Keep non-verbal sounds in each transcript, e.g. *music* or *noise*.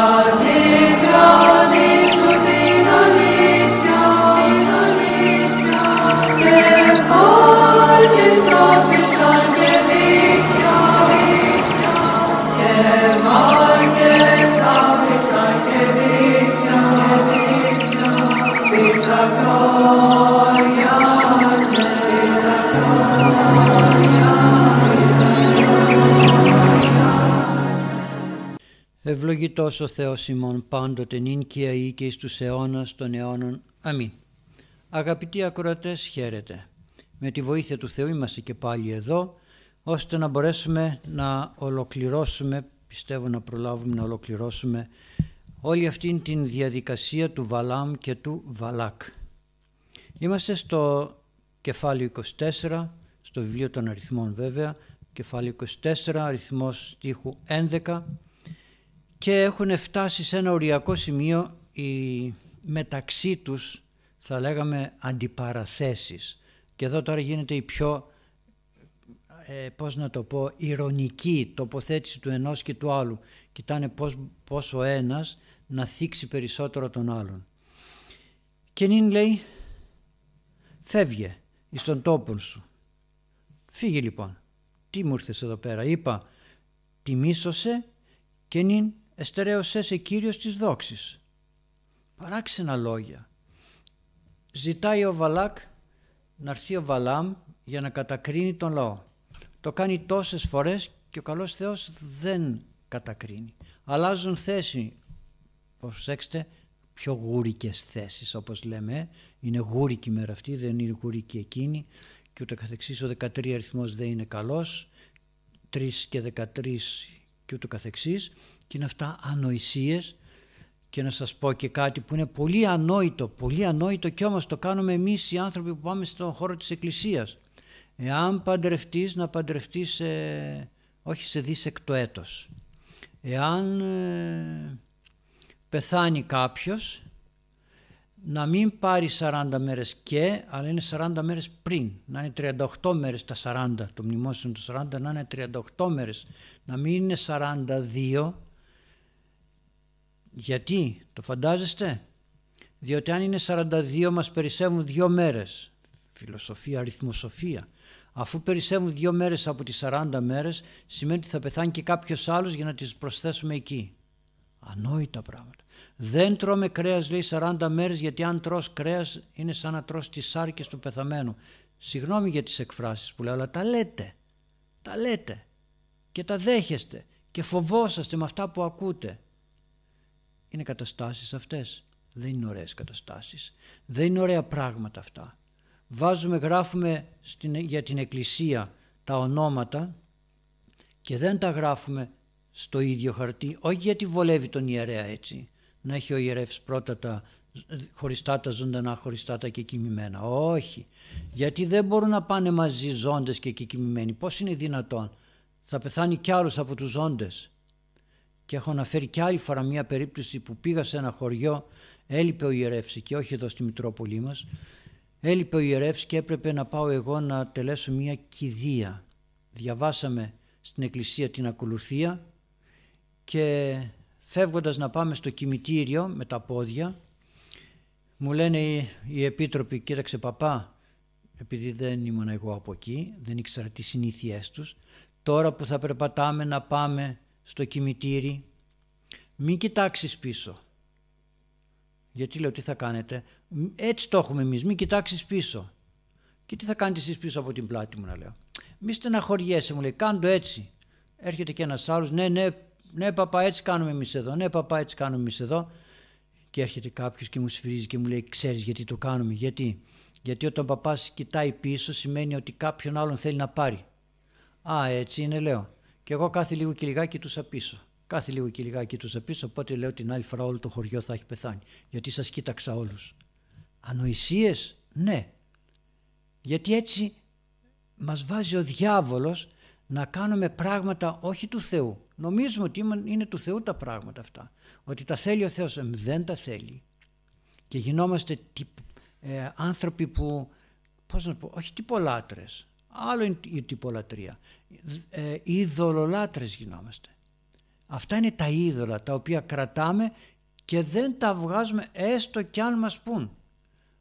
Radhe, Radhe. Ευλογητός ο Θεός ημών πάντοτε νυν και αεί και εις τους αιώνας των αιώνων. Αμήν. Αγαπητοί ακροατές, χαίρετε. Με τη βοήθεια του Θεού είμαστε και πάλι εδώ, ώστε να μπορέσουμε να ολοκληρώσουμε, πιστεύω να προλάβουμε να ολοκληρώσουμε όλη αυτή την διαδικασία του Βαλάμ και του Βαλάκ. Είμαστε στο κεφάλαιο 24, στο βιβλίο των αριθμών βέβαια, κεφάλαιο 24, αριθμός στίχου 11, και έχουν φτάσει σε ένα οριακό σημείο οι μεταξύ τους θα λέγαμε αντιπαραθέσεις. Και εδώ τώρα γίνεται η πιο ε, πώς να το πω ηρωνική τοποθέτηση του ενός και του άλλου. Κοιτάνε πώς, πώς ο ένας να θίξει περισσότερο τον άλλον. Και νυν λέει φεύγε εις τον τόπο σου φύγε λοιπόν τι μου ήρθες εδώ πέρα είπα. Τη μίσωσε και νυν εστερέωσέ σε Κύριος της δόξης. Παράξενα λόγια. Ζητάει ο Βαλάκ να έρθει ο Βαλάμ για να κατακρίνει τον λαό. Το κάνει τόσες φορές και ο καλός Θεός δεν κατακρίνει. Αλλάζουν θέση, προσέξτε, πιο γούρικες θέσεις όπως λέμε. Είναι γούρικη μέρα αυτή, δεν είναι γούρικη εκείνη και ούτε καθεξής ο 13 αριθμός δεν είναι καλός. 3 και 13 και ούτω καθεξής και είναι αυτά ανοησίες και να σας πω και κάτι που είναι πολύ ανόητο, πολύ ανόητο και όμως το κάνουμε εμείς οι άνθρωποι που πάμε στον χώρο της Εκκλησίας. Εάν παντρευτείς να παντρευτείς όχι σε δίσεκτο έτος. Εάν ε, πεθάνει κάποιος να μην πάρει 40 μέρες και, αλλά είναι 40 μέρες πριν. Να είναι 38 μέρες τα 40, το μνημόσυνο του 40 να είναι 38 μέρες. Να μην είναι 42 γιατί, το φαντάζεστε, διότι αν είναι 42 μας περισσεύουν δύο μέρες, φιλοσοφία, αριθμοσοφία, αφού περισσεύουν δύο μέρες από τις 40 μέρες, σημαίνει ότι θα πεθάνει και κάποιος άλλος για να τις προσθέσουμε εκεί. Ανόητα πράγματα. Δεν τρώμε κρέας λέει 40 μέρες γιατί αν τρως κρέας είναι σαν να τρως τις σάρκες του πεθαμένου. Συγγνώμη για τις εκφράσεις που λέω αλλά τα λέτε. Τα λέτε και τα δέχεστε και φοβόσαστε με αυτά που ακούτε είναι καταστάσεις αυτές. Δεν είναι ωραίες καταστάσεις. Δεν είναι ωραία πράγματα αυτά. Βάζουμε, γράφουμε στην, για την εκκλησία τα ονόματα και δεν τα γράφουμε στο ίδιο χαρτί, όχι γιατί βολεύει τον ιερέα έτσι, να έχει ο ιερεύς πρώτα τα χωριστά τα ζωντανά, χωριστά τα και κοιμημένα. Όχι, γιατί δεν μπορούν να πάνε μαζί ζώντες και κοιμημένοι. Πώς είναι δυνατόν, θα πεθάνει κι άλλος από τους ζώντες και έχω αναφέρει και άλλη φορά μια περίπτωση που πήγα σε ένα χωριό, έλειπε ο ιερεύς και όχι εδώ στη Μητρόπολη μας, έλειπε ο ιερεύς και έπρεπε να πάω εγώ να τελέσω μια κηδεία. Διαβάσαμε στην εκκλησία την ακολουθία και φεύγοντας να πάμε στο κημητήριο με τα πόδια, μου λένε οι επίτροποι, κοίταξε παπά, επειδή δεν ήμουν εγώ από εκεί, δεν ήξερα τις συνήθειές τους, τώρα που θα περπατάμε να πάμε στο κημητήρι, μην κοιτάξεις πίσω. Γιατί λέω τι θα κάνετε, έτσι το έχουμε εμείς, μην κοιτάξεις πίσω. Και τι θα κάνετε εσείς πίσω από την πλάτη μου να λέω. Μη στεναχωριέσαι μου λέει, κάντο έτσι. Έρχεται και ένας άλλος, ναι, ναι, ναι παπά έτσι κάνουμε εμείς εδώ, ναι παπά έτσι κάνουμε εμείς εδώ. Και έρχεται κάποιος και μου σφυρίζει και μου λέει, ξέρεις γιατί το κάνουμε, γιατί; Γιατί όταν ο παπάς κοιτάει πίσω σημαίνει ότι κάποιον άλλον θέλει να πάρει. Α, έτσι είναι λέω. Και εγώ κάθε λίγο και λιγάκι κοιτούσα πίσω. Κάθε λίγο και λιγάκι κοιτούσα πίσω, οπότε λέω την άλλη φορά όλο το χωριό θα έχει πεθάνει. Γιατί σας κοίταξα όλους. Ανοησίες, ναι. Γιατί έτσι μας βάζει ο διάβολος να κάνουμε πράγματα όχι του Θεού. Νομίζουμε ότι είναι του Θεού τα πράγματα αυτά. Ότι τα θέλει ο Θεός. Ε, δεν τα θέλει. Και γινόμαστε ε, άνθρωποι που, πώς να πω, όχι τυπολάτρες. Άλλο είναι η τυπολατρεία. Ε, ειδωλολάτρες γινόμαστε. Αυτά είναι τα είδωλα τα οποία κρατάμε και δεν τα βγάζουμε έστω κι αν μας πούν.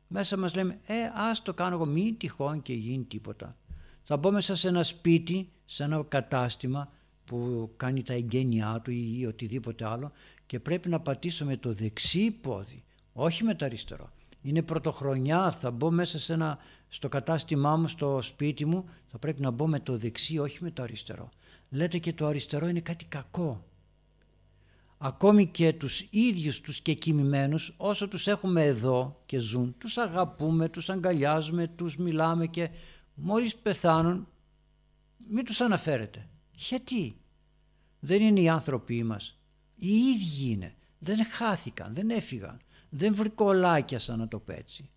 Μέσα μας λέμε ε ας το κάνω εγώ μη τυχόν και γίνει τίποτα. Θα μπω μέσα σε ένα σπίτι, σε ένα κατάστημα που κάνει τα εγγένειά του ή οτιδήποτε άλλο και πρέπει να πατήσω με το δεξί πόδι, όχι με το αριστερό είναι πρωτοχρονιά, θα μπω μέσα σε ένα, στο κατάστημά μου, στο σπίτι μου, θα πρέπει να μπω με το δεξί, όχι με το αριστερό. Λέτε και το αριστερό είναι κάτι κακό. ακόμη και τους ίδιους τους και κοιμημένους όσο τους έχουμε εδώ και ζουν τους αγαπούμε, τους αγκαλιάζουμε, τους μιλάμε και μόλις πεθάνουν μην τους αναφέρετε. Γιατί; Δεν είναι οι άνθρωποι μας. Οι ίδιοι είναι. Δεν χάθηκαν, δεν έφυγαν. Δεν βρικολάκιασαν να το πέτσι.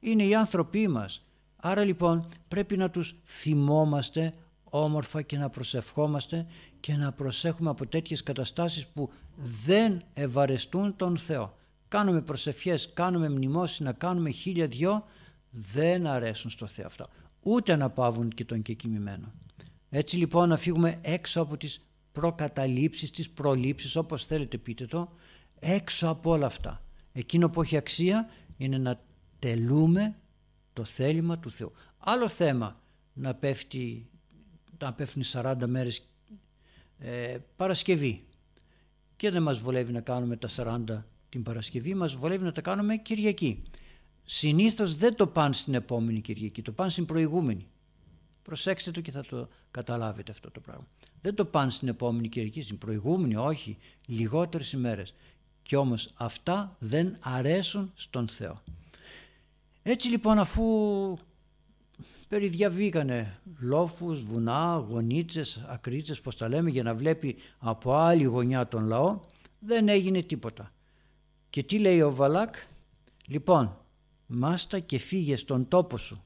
Είναι οι άνθρωποι μας. Άρα λοιπόν πρέπει να τους θυμόμαστε όμορφα και να προσευχόμαστε και να προσέχουμε από τέτοιες καταστάσεις που δεν ευαρεστούν τον Θεό. Κάνουμε προσευχές, κάνουμε να κάνουμε χίλια δυο, δεν αρέσουν στο Θεό αυτά. Ούτε να πάβουν και τον κεκοιμημένο. Έτσι λοιπόν να φύγουμε έξω από τις προκαταλήψεις, τις προλήψεις, όπως θέλετε πείτε το, έξω από όλα αυτά. Εκείνο που έχει αξία είναι να τελούμε το θέλημα του Θεού. Άλλο θέμα να πέφτει να πέφτουν 40 μέρες ε, Παρασκευή και δεν μας βολεύει να κάνουμε τα 40 την Παρασκευή, μας βολεύει να τα κάνουμε Κυριακή. Συνήθως δεν το πάνε στην επόμενη Κυριακή, το πάνε στην προηγούμενη. Προσέξτε το και θα το καταλάβετε αυτό το πράγμα. Δεν το πάνε στην επόμενη Κυριακή, στην προηγούμενη, όχι, λιγότερες ημέρες. Και όμως αυτά δεν αρέσουν στον Θεό. Έτσι λοιπόν αφού περιδιαβήκανε λόφους, βουνά, γονίτσες, ακρίτσες, πώς τα λέμε, για να βλέπει από άλλη γωνιά τον λαό, δεν έγινε τίποτα. Και τι λέει ο Βαλάκ, λοιπόν, μάστα και φύγε στον τόπο σου.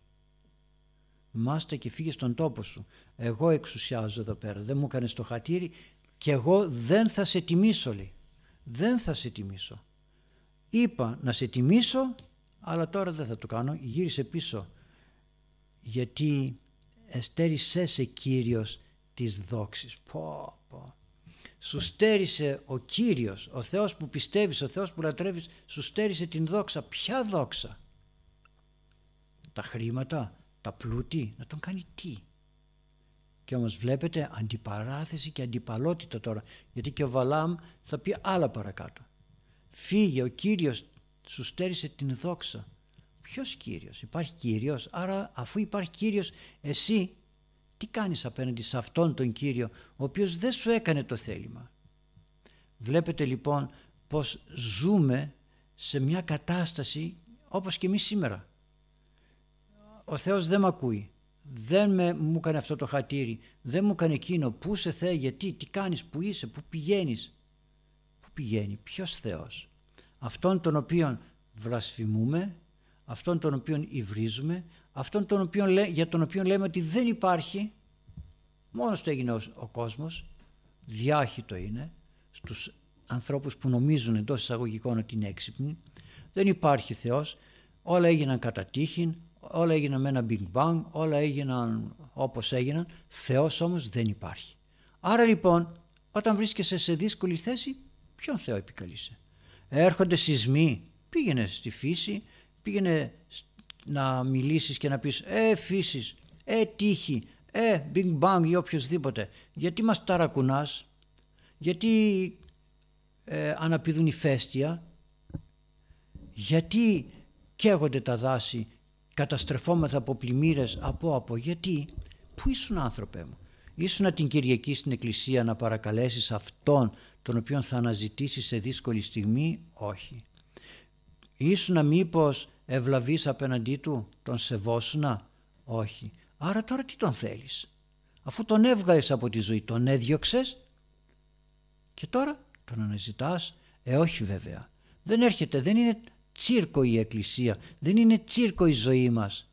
Μάστα και φύγε στον τόπο σου. Εγώ εξουσιάζω εδώ πέρα, δεν μου έκανες το χατήρι και εγώ δεν θα σε τιμήσω, λέει. Δεν θα σε τιμήσω. Είπα να σε τιμήσω, αλλά τώρα δεν θα το κάνω. Γύρισε πίσω γιατί εστέρισέ σε Κύριος της δόξης. Πω, πω. Σου στέρισε ο Κύριος, ο Θεός που πιστεύεις, ο Θεός που λατρεύεις, σου στέρισε την δόξα. Ποια δόξα; Τα χρήματα, τα πλούτη, να τον κάνει τι. Και όμως βλέπετε αντιπαράθεση και αντιπαλότητα τώρα, γιατί και ο Βαλάμ θα πει άλλα παρακάτω. Φύγε, ο Κύριος σου στέρισε την δόξα. Ποιος Κύριος, υπάρχει Κύριος, άρα αφού υπάρχει Κύριος εσύ τι κάνεις απέναντι σε αυτόν τον Κύριο ο οποίος δεν σου έκανε το θέλημα; Βλέπετε λοιπόν πως ζούμε σε μια κατάσταση όπως και εμείς σήμερα. Ο Θεός δεν με ακούει, δεν με, μου έκανε αυτό το χατήρι, δεν μου έκανε εκείνο, πού σε Θεέ, γιατί, τι κάνεις, πού είσαι, πού πηγαίνεις. Πού πηγαίνει, ποιος Θεός. Αυτόν τον οποίον βλασφημούμε, αυτόν τον οποίο υβρίζουμε, αυτόν τον οποίο, για τον οποίο λέμε ότι δεν υπάρχει, μόνος του έγινε ο, ο κόσμος, διάχυτο είναι, στους ανθρώπους που νομίζουν εντός εισαγωγικών ότι είναι έξυπνοι, δεν υπάρχει Θεός, όλα έγιναν κατά τύχη, όλα έγιναν με ένα big bang, όλα έγιναν όπως έγιναν, Θεός όμως δεν υπάρχει. Άρα λοιπόν, όταν βρίσκεσαι σε δύσκολη θέση, ποιον Θεό επικαλείσαι; Έρχονται σεισμοί, πήγαινε στη φύση, πήγαινε να μιλήσεις και να πεις «Ε φύσης, ε τύχη, ε big bang» ή οποιοδήποτε. Γιατί μας ταρακουνάς, γιατί ε, αναπηδούν ηφαίστεια, γιατί καίγονται τα δάση, καταστρεφόμεθα από πλημμύρες, από από, γιατί, πού ήσουν άνθρωπε μου; Ήσουν την Κυριακή στην εκκλησία να παρακαλέσεις αυτόν τον οποίον θα αναζητήσεις σε δύσκολη στιγμή, όχι. Ήσουνα μήπως ευλαβείς απέναντί του, τον σεβόσουνα, όχι. Άρα τώρα τι τον θέλεις; Αφού τον έβγαλες από τη ζωή, τον έδιωξες; Και τώρα τον αναζητάς; Ε όχι βέβαια. Δεν έρχεται, δεν είναι τσίρκο η Εκκλησία, δεν είναι τσίρκο η ζωή μας.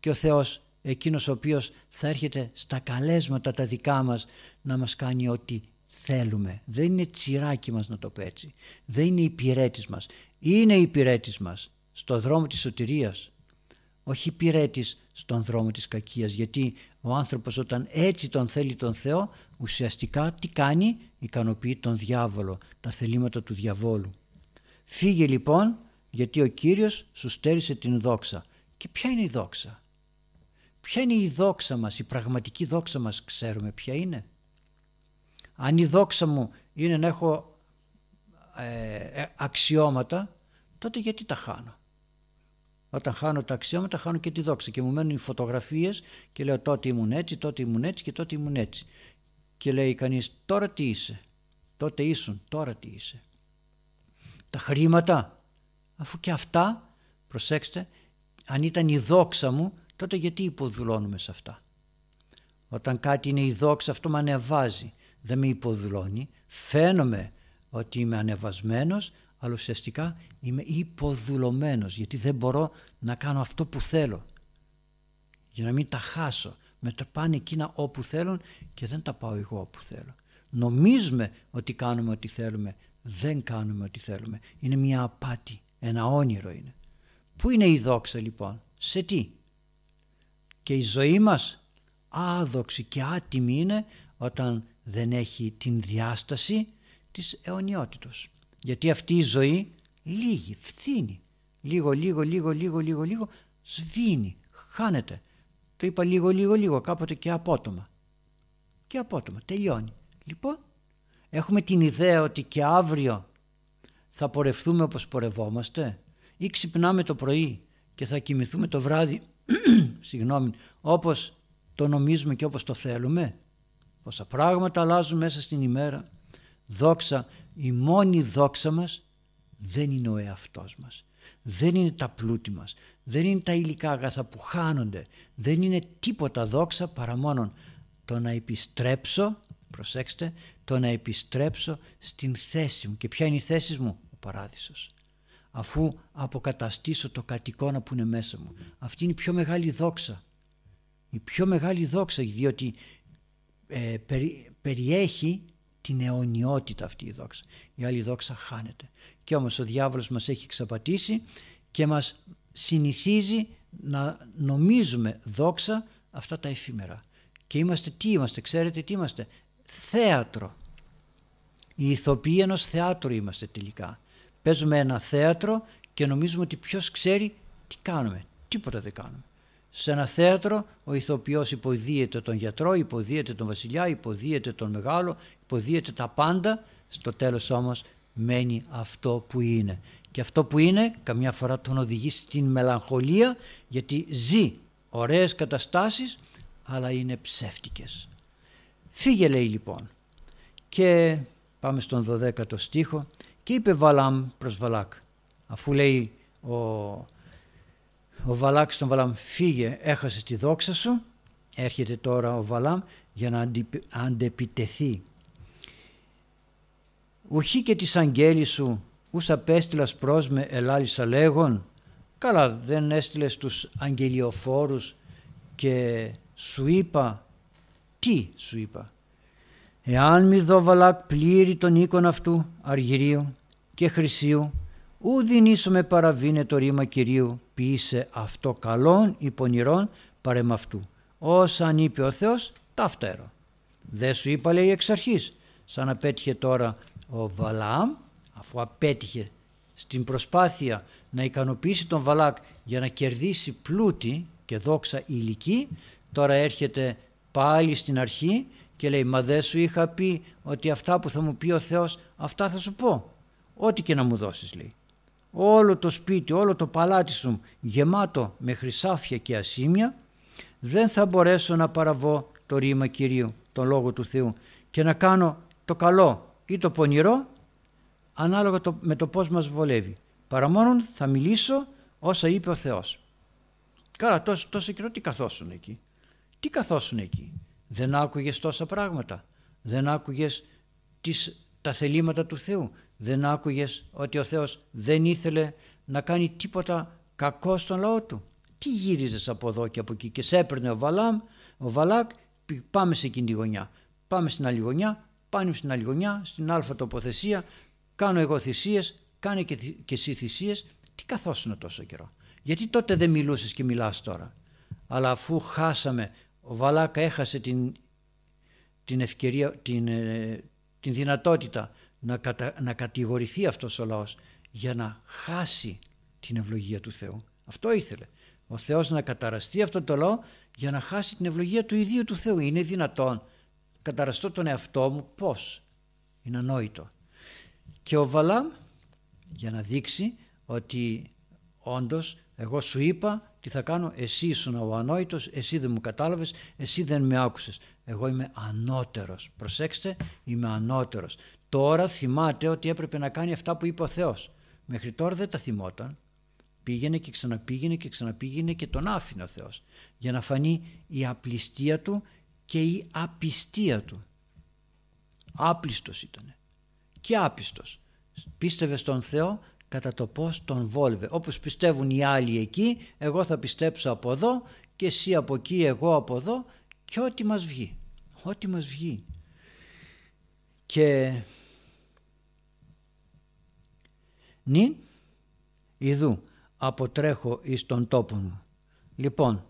Και ο Θεός εκείνος ο οποίος θα έρχεται στα καλέσματα τα δικά μας να μας κάνει ό,τι θέλουμε. Δεν είναι τσιράκι μας να το πω έτσι. Δεν είναι υπηρέτης μας. Είναι υπηρέτης μας στο δρόμο της σωτηρίας. Όχι υπηρέτης στον δρόμο της κακίας. Γιατί ο άνθρωπος όταν έτσι τον θέλει τον Θεό ουσιαστικά τι κάνει; Ικανοποιεί τον διάβολο, τα θελήματα του διαβόλου. Φύγε λοιπόν γιατί ο Κύριος σου στέρισε την δόξα. Και ποια είναι η δόξα; Ποια είναι η δόξα μας, η πραγματική δόξα μας ξέρουμε ποια είναι; Αν η δόξα μου είναι να έχω ε, ε, αξιώματα, τότε γιατί τα χάνω; Όταν χάνω τα αξιώματα, χάνω και τη δόξα και μου μένουν οι φωτογραφίες και λέω τότε ήμουν έτσι, τότε ήμουν έτσι και τότε ήμουν έτσι. Και λέει κανείς τώρα τι είσαι; τότε ήσουν, τώρα τι είσαι. Τα χρήματα, αφού και αυτά, προσέξτε, αν ήταν η δόξα μου, τότε γιατί υποδουλώνουμε σε αυτά; Όταν κάτι είναι η δόξα αυτό με ανεβάζει, δεν με υποδουλώνει, φαίνομαι ότι είμαι ανεβασμένος, αλλά ουσιαστικά είμαι υποδουλωμένος γιατί δεν μπορώ να κάνω αυτό που θέλω για να μην τα χάσω. Με τα πάνε εκείνα όπου θέλουν και δεν τα πάω εγώ όπου θέλω. Νομίζουμε ότι κάνουμε ό,τι θέλουμε. Δεν κάνουμε ό,τι θέλουμε. Είναι μια απάτη. Ένα όνειρο είναι. Πού είναι η δόξα λοιπόν; Σε τι; Και η ζωή μας άδοξη και άτιμη είναι όταν δεν έχει την διάσταση της αιωνιότητος. Γιατί αυτή η ζωή λίγη, φθήνει. Λίγο, λίγο, λίγο, λίγο, λίγο, λίγο, σβήνει, χάνεται. Το είπα λίγο, λίγο, λίγο, κάποτε και απότομα. Και απότομα, τελειώνει. Λοιπόν, έχουμε την ιδέα ότι και αύριο θα πορευθούμε όπως πορευόμαστε ή ξυπνάμε το πρωί και θα κοιμηθούμε το βράδυ *clears throat* συγγνώμη, όπως το νομίζουμε και όπως το θέλουμε. Πόσα πράγματα αλλάζουν μέσα στην ημέρα. Δόξα, η μόνη δόξα μας δεν είναι ο εαυτός μας. Δεν είναι τα πλούτη μας. Δεν είναι τα υλικά αγαθά που χάνονται. Δεν είναι τίποτα δόξα παρά μόνο το να επιστρέψω, προσέξτε, το να επιστρέψω στην θέση μου. Και ποια είναι η θέση μου; Ο παράδεισος. Αφού αποκαταστήσω το κατοικώνα που είναι μέσα μου. Αυτή είναι η πιο μεγάλη δόξα. Η πιο μεγάλη δόξα διότι ε, περιέχει την αιωνιότητα αυτή η δόξα. Η άλλη δόξα χάνεται. Και όμως ο διάβολος μας έχει εξαπατήσει και μας συνηθίζει να νομίζουμε δόξα αυτά τα εφήμερα. Και είμαστε τι είμαστε, ξέρετε τι είμαστε, θέατρο. Οι ηθοποιοί ενός θεάτρου είμαστε τελικά. Παίζουμε ένα θέατρο και νομίζουμε ότι ποιος ξέρει τι κάνουμε. Τίποτα δεν κάνουμε. Σε ένα θέατρο ο ηθοποιός υποδίεται τον γιατρό, υποδίεται τον βασιλιά, υποδίεται τον μεγάλο, υποδίεται τα πάντα. Στο τέλος όμως μένει αυτό που είναι. Και αυτό που είναι καμιά φορά τον οδηγεί στην μελαγχολία γιατί ζει ωραίες καταστάσεις αλλά είναι ψεύτικες. Φύγε λέει λοιπόν και πάμε στον 12ο στίχο και είπε Βαλάμ προς Βαλάκ αφού λέει ο ο Βαλάκ στον Βαλάμ φύγε έχασες τη δόξα σου. Έρχεται τώρα ο Βαλάμ για να αντεπιτεθεί ουχή και της αγγέλης σου ούς απέστειλας προς με ελάλησα λέγον. Καλά δεν έστειλες τους αγγελιοφόρους και σου είπα τι σου είπα εάν μη δω Βαλάκ πλήρη τον οίκον αυτού αργυρίου και χρυσίου ου με παραβίνε το ρήμα Κυρίου ποιήσε αυτό καλόν ή πονηρών παρεμαυτού. Όσα αν είπε ο Θεός τα φταίρω. Δεν σου είπα λέει εξ αρχής σαν απέτυχε τώρα ο Βαλάμ αφού απέτυχε στην προσπάθεια να ικανοποιήσει τον Βαλάκ για να κερδίσει πλούτη και δόξα ηλική τώρα έρχεται πάλι στην αρχή και λέει μα δεν σου είχα πει ότι αυτά που θα μου πει ο Θεός αυτά θα σου πω ό,τι και να μου δώσεις λέει όλο το σπίτι, όλο το παλάτι σου γεμάτο με χρυσάφια και ασήμια, δεν θα μπορέσω να παραβώ το ρήμα Κυρίου, τον Λόγο του Θεού και να κάνω το καλό ή το πονηρό ανάλογα το, με το πώς μας βολεύει. Παρά μόνο θα μιλήσω όσα είπε ο Θεός. Καλά, τόσο, τόσο καιρό τι καθόσουν εκεί; Τι καθόσουν εκεί; Δεν άκουγες τόσα πράγματα. Δεν άκουγες τις, τα θελήματα του Θεού δεν άκουγες ότι ο Θεός δεν ήθελε να κάνει τίποτα κακό στον λαό του. Τι γύριζες από εδώ και από εκεί και σε έπαιρνε ο Βαλάμ, ο Βαλάκ, πάμε σε εκείνη τη γωνιά. Πάμε στην άλλη γωνιά, πάμε στην άλλη γωνιά, στην αλφα τοποθεσία, κάνω εγώ θυσίες, κάνε και, και εσύ θυσίες. Τι καθόσουν τόσο καιρό. Γιατί τότε δεν μιλούσες και μιλάς τώρα. Αλλά αφού χάσαμε, ο Βαλάκ έχασε την, την ευκαιρία, την, ε, την δυνατότητα να, κατα, να κατηγορηθεί αυτός ο λαός για να χάσει την ευλογία του Θεού. Αυτό ήθελε. Ο Θεός να καταραστεί αυτό το λαό για να χάσει την ευλογία του ιδίου του Θεού. Είναι δυνατόν. Καταραστώ τον εαυτό μου; Πώς; Είναι ανόητο. Και ο Βαλάμ για να δείξει ότι όντως εγώ σου είπα τι θα κάνω, εσύ ήσουν ο ανόητος, εσύ δεν μου κατάλαβες, εσύ δεν με άκουσες. Εγώ είμαι ανώτερος. Προσέξτε, είμαι ανώτερος. Τώρα θυμάται ότι έπρεπε να κάνει αυτά που είπε ο Θεός. Μέχρι τώρα δεν τα θυμόταν. Πήγαινε και ξαναπήγαινε και ξαναπήγαινε και τον άφηνε ο Θεός για να φανεί η απληστία του και η απιστία του. Άπλιστος ήταν και άπιστος. Πίστευε στον Θεό κατά το πώς τον βόλευε. Όπως πιστεύουν οι άλλοι εκεί, εγώ θα πιστέψω από εδώ και εσύ από εκεί, εγώ από εδώ και ό,τι μας βγει. Ό,τι μας βγει. Και νυν ιδού αποτρέχω εις τον τόπο μου. Λοιπόν,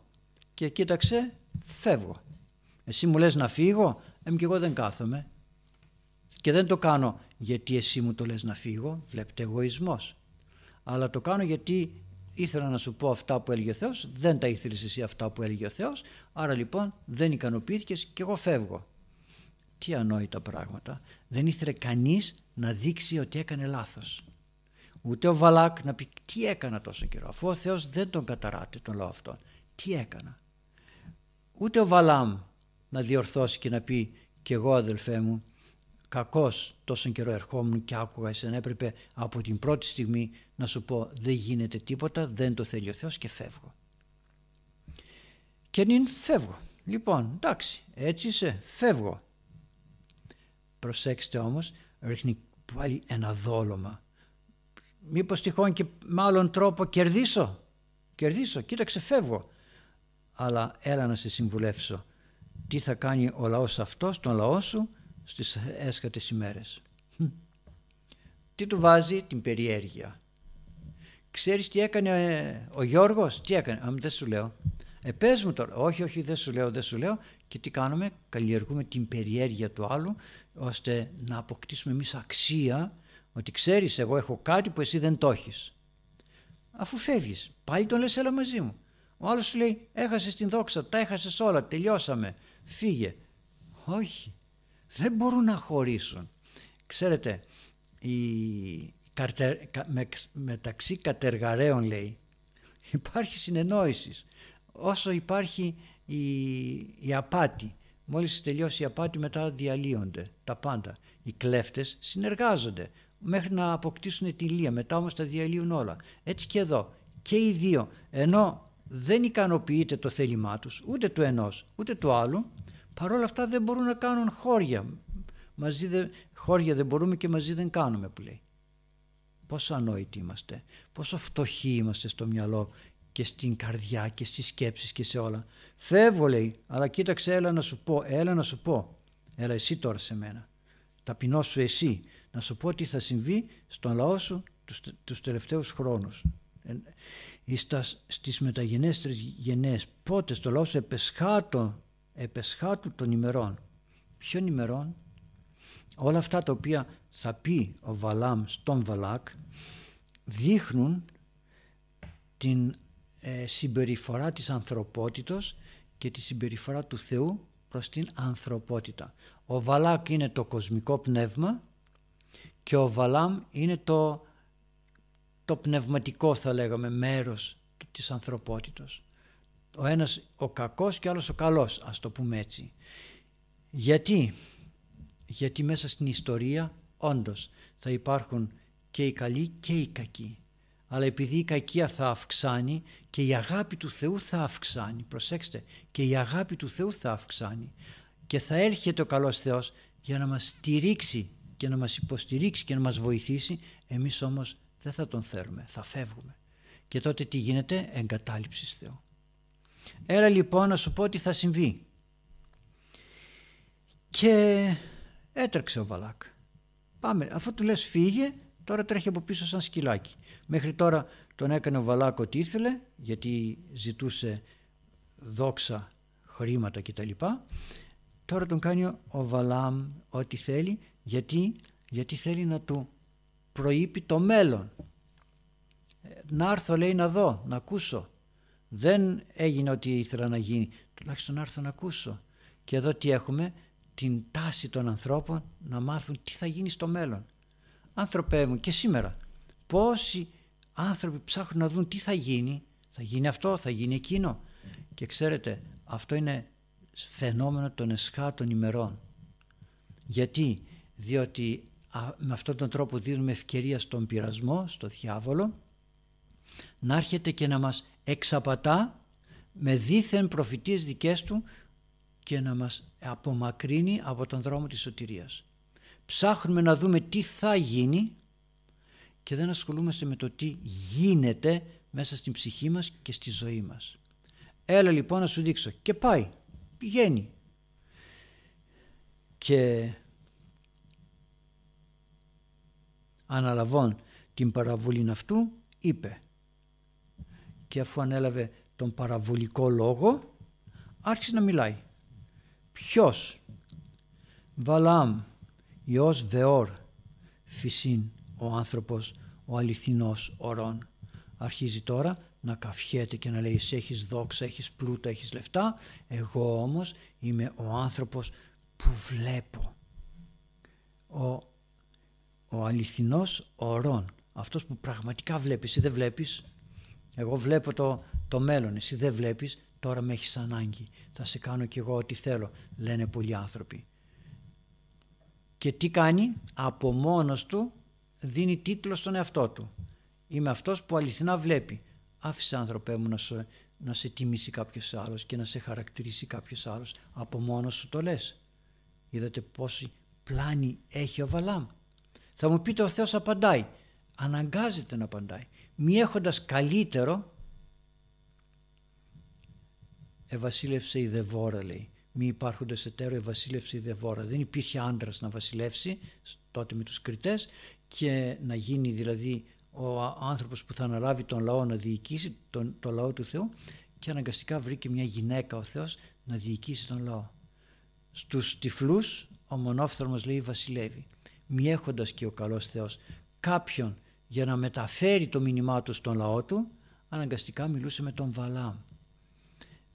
και κοίταξε, φεύγω. Εσύ μου λες να φύγω, εμ και εγώ δεν κάθομαι. Και δεν το κάνω γιατί εσύ μου το λες να φύγω, βλέπετε εγωισμός. Αλλά το κάνω γιατί ήθελα να σου πω αυτά που έλεγε ο Θεός, δεν τα ήθελες εσύ αυτά που έλεγε ο Θεός, άρα λοιπόν δεν ικανοποιήθηκες και εγώ φεύγω. Τι ανόητα πράγματα. Δεν ήθελε κανείς να δείξει ότι έκανε λάθος. Ούτε ο Βαλάκ να πει τι έκανα τόσο καιρό, αφού ο Θεός δεν τον καταράτε τον λόγο αυτόν. Τι έκανα. Ούτε ο Βαλάμ να διορθώσει και να πει και εγώ αδελφέ μου κακός τόσο καιρό ερχόμουν και άκουγα εσένα έπρεπε από την πρώτη στιγμή να σου πω δεν γίνεται τίποτα, δεν το θέλει ο Θεός και φεύγω. Και νυν φεύγω. Λοιπόν, εντάξει, έτσι είσαι, φεύγω. Προσέξτε όμως, ρίχνει πάλι ένα δόλωμα. Μήπως τυχόν και με άλλον τρόπο κερδίσω. Κερδίσω, κοίταξε φεύγω. Αλλά έλα να σε συμβουλεύσω. Τι θα κάνει ο λαός αυτός, τον λαό σου, στις έσκατες ημέρες. Τι του βάζει την περιέργεια. Ξέρεις τι έκανε ε, ο Γιώργος, τι έκανε, αν δεν σου λέω. Ε, πες μου τώρα, όχι, όχι, δεν σου λέω, δεν σου λέω. Και τι κάνουμε, καλλιεργούμε την περιέργεια του άλλου, ώστε να αποκτήσουμε εμείς αξία, ότι ξέρεις εγώ έχω κάτι που εσύ δεν το έχεις. Αφού φεύγεις, πάλι τον λες έλα μαζί μου. Ο άλλος σου λέει έχασες την δόξα, τα έχασες όλα, τελειώσαμε, φύγε. Όχι, δεν μπορούν να χωρίσουν. Ξέρετε, η, μεταξύ κατεργαρέων λέει υπάρχει συνεννόησης. Όσο υπάρχει η, η απάτη, μόλις τελειώσει η απάτη μετά διαλύονται τα πάντα. Οι κλέφτες συνεργάζονται μέχρι να αποκτήσουν τη λία, μετά όμως τα διαλύουν όλα. Έτσι και εδώ και οι δύο, ενώ δεν ικανοποιείται το θέλημά τους, ούτε του ενός ούτε του άλλου, παρόλα αυτά δεν μπορούν να κάνουν χώρια. Μαζί δεν, χώρια δεν μπορούμε και μαζί δεν κάνουμε που λέει. Πόσο ανόητοι είμαστε, πόσο φτωχοί είμαστε στο μυαλό και στην καρδιά και στις σκέψεις και σε όλα. Φεύγω λέει, αλλά κοίταξε έλα να σου πω, έλα να σου πω. Έλα εσύ τώρα σε μένα. Ταπεινώ σου εσύ. Να σου πω τι θα συμβεί στον λαό σου τους, τους τελευταίους χρόνους. Ε, στις μεταγενέστερες γενναίες πότε στο λαό σου επεσχάτω επεσχάτου των ημερών. Ποιων ημερών; Όλα αυτά τα οποία θα πει ο Βαλάμ στον Βαλάκ δείχνουν την ε, συμπεριφορά της ανθρωπότητος και τη συμπεριφορά του Θεού προς την ανθρωπότητα. Ο Βαλάκ είναι το κοσμικό πνεύμα και ο Βαλάμ είναι το, το πνευματικό θα λέγαμε μέρος της ανθρωπότητος ο ένας ο κακός και ο άλλος ο καλός ας το πούμε έτσι. Γιατί; Γιατί μέσα στην ιστορία όντως θα υπάρχουν και οι καλοί και οι κακοί. Αλλά επειδή η κακία θα αυξάνει και η αγάπη του Θεού θα αυξάνει προσέξτε και η αγάπη του Θεού θα αυξάνει. Και θα έρχεται ο καλός Θεός για να μας στηρίξει και να μας υποστηρίξει και να μας βοηθήσει. Εμείς όμως δεν θα τον θέλουμε, θα φεύγουμε. Και τότε τι γίνεται; Εγκατάλειψης Θεού Έλα λοιπόν να σου πω τι θα συμβεί. Και έτρεξε ο Βαλάκ. Πάμε, αφού του λες φύγε, τώρα τρέχει από πίσω σαν σκυλάκι. Μέχρι τώρα τον έκανε ο Βαλάκ ό,τι ήθελε, γιατί ζητούσε δόξα, χρήματα κτλ. Τώρα τον κάνει ο Βαλάμ ό,τι θέλει, γιατί, γιατί θέλει να του προείπει το μέλλον. Ε, να έρθω λέει να δω, να ακούσω. Δεν έγινε ό,τι ήθελα να γίνει. Τουλάχιστον να έρθω να ακούσω. Και εδώ τι έχουμε, την τάση των ανθρώπων να μάθουν τι θα γίνει στο μέλλον. Άνθρωπέ μου και σήμερα πόσοι άνθρωποι ψάχνουν να δουν τι θα γίνει. Θα γίνει αυτό, θα γίνει εκείνο. Και ξέρετε αυτό είναι φαινόμενο των εσχάτων ημερών. Γιατί, διότι με αυτόν τον τρόπο δίνουμε ευκαιρία στον πειρασμό, στο διάβολο, να έρχεται και να μας εξαπατά με δίθεν προφητείες δικές του και να μας απομακρύνει από τον δρόμο της σωτηρίας. Ψάχνουμε να δούμε τι θα γίνει και δεν ασχολούμαστε με το τι γίνεται μέσα στην ψυχή μας και στη ζωή μας. Έλα λοιπόν να σου δείξω και πάει, πηγαίνει. Και αναλαβών την παραβολή αυτού είπε και αφού ανέλαβε τον παραβολικό λόγο άρχισε να μιλάει. Ποιος; Βαλάμ, Υιός Βεόρ, φυσίν ο άνθρωπος, ο αληθινός ορών. Αρχίζει τώρα να καφιέται και να λέει εσύ έχεις δόξα, έχεις πλούτα, έχεις λεφτά. Εγώ όμως είμαι ο άνθρωπος που βλέπω. Ο, ο αληθινός ορών. Αυτός που πραγματικά βλέπεις. Εσύ δεν βλέπεις. Εγώ βλέπω το, το μέλλον. Εσύ δεν βλέπεις. Τώρα με έχεις ανάγκη. Θα σε κάνω κι εγώ ό,τι θέλω. Λένε πολλοί άνθρωποι. Και τι κάνει; Από μόνος του δίνει τίτλο στον εαυτό του. Είμαι αυτός που αληθινά βλέπει. Άφησε άνθρωπέ μου να σε, να σε τιμήσει κάποιος άλλος και να σε χαρακτηρίσει κάποιος άλλος. Από μόνος σου το λες. Είδατε πόση πλάνη έχει ο Βαλάμ. Θα μου πείτε ο Θεός απαντάει. Αναγκάζεται να απαντάει. Μη έχοντας καλύτερο ευασίλευσε η Δεβόρα λέει. Μη υπάρχοντες εταίρο ευασίλευσε η Δεβόρα. Δεν υπήρχε άντρας να βασιλεύσει τότε με τους κριτές και να γίνει δηλαδή ο άνθρωπος που θα αναλάβει τον λαό να διοικήσει τον, το λαό του Θεού και αναγκαστικά βρήκε μια γυναίκα ο Θεός να διοικήσει τον λαό. Στους τυφλούς ο μονόφθαλμος λέει βασιλεύει. Μη έχοντας και ο καλός Θεός κάποιον για να μεταφέρει το μήνυμά του στον λαό του αναγκαστικά μιλούσε με τον Βαλάμ.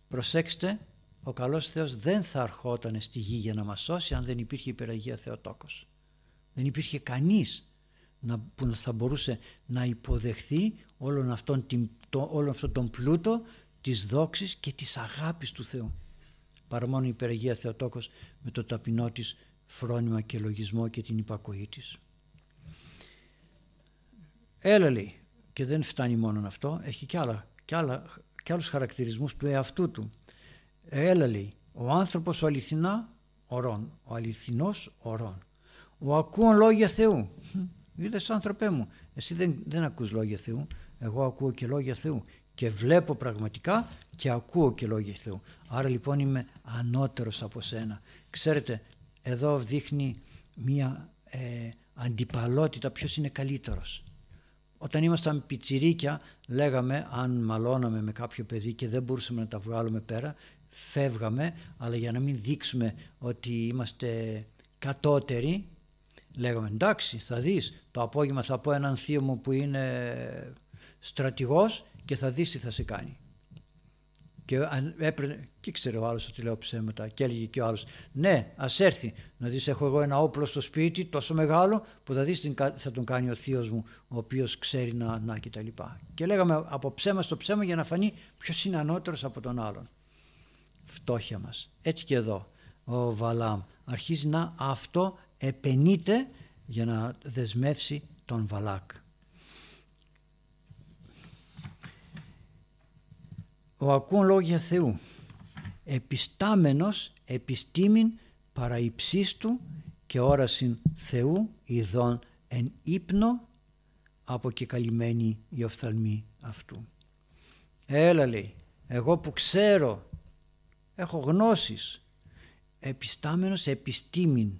Προσέξτε, ο καλός Θεός δεν θα αρχόταν στη γη για να μας σώσει αν δεν υπήρχε υπεραγία Θεοτόκος. Δεν υπήρχε κανείς να, που θα μπορούσε να υποδεχθεί όλον αυτόν, το, όλον αυτόν τον πλούτο της δόξης και της αγάπης του Θεού. Παρά μόνο η υπεραγία Θεοτόκος με το ταπεινό της φρόνημα και λογισμό και την υπακοή της. Έλα λέει, και δεν φτάνει μόνο αυτό, έχει και, άλλα, και, άλλα, και άλλους χαρακτηρισμούς του εαυτού του. Έλα λέει, ο άνθρωπος ο αληθινά ορών, ο αληθινός ορών. Ο ακούω λόγια Θεού. Είδες άνθρωπέ μου, εσύ δεν, δεν ακούς λόγια Θεού, εγώ ακούω και λόγια Θεού και βλέπω πραγματικά και ακούω και λόγια Θεού. Άρα λοιπόν είμαι ανώτερος από σένα. Ξέρετε, εδώ δείχνει μία ε, αντιπαλότητα ποιος είναι καλύτερος. Όταν ήμασταν πιτσιρίκια λέγαμε αν μαλώναμε με κάποιο παιδί και δεν μπορούσαμε να τα βγάλουμε πέρα φεύγαμε αλλά για να μην δείξουμε ότι είμαστε κατώτεροι λέγαμε εντάξει θα δεις το απόγευμα θα πω έναν θείο μου που είναι στρατηγός και θα δεις τι θα σε κάνει. Και έπαιρνε, και ξέρει ο άλλος ότι λέω ψέματα και έλεγε και ο άλλος ναι ας έρθει να δεις έχω εγώ ένα όπλο στο σπίτι τόσο μεγάλο που θα δεις τι θα τον κάνει ο θείος μου ο οποίος ξέρει να, να και τα λοιπά. Και λέγαμε από ψέμα στο ψέμα για να φανεί ποιος είναι ανώτερος από τον άλλον. Φτώχεια μας. Έτσι και εδώ ο Βαλάμ αρχίζει να αυτό επενείται για να δεσμεύσει τον Βαλάκ. Ο ακούν λόγια Θεού, επιστάμενος επιστήμην παραϊψίστου και όρασιν Θεού ειδών εν ύπνο αποκεκαλυμμένη η οφθαλμή αυτού. Έλα λέει, εγώ που ξέρω, έχω γνώσεις, επιστάμενος επιστήμην.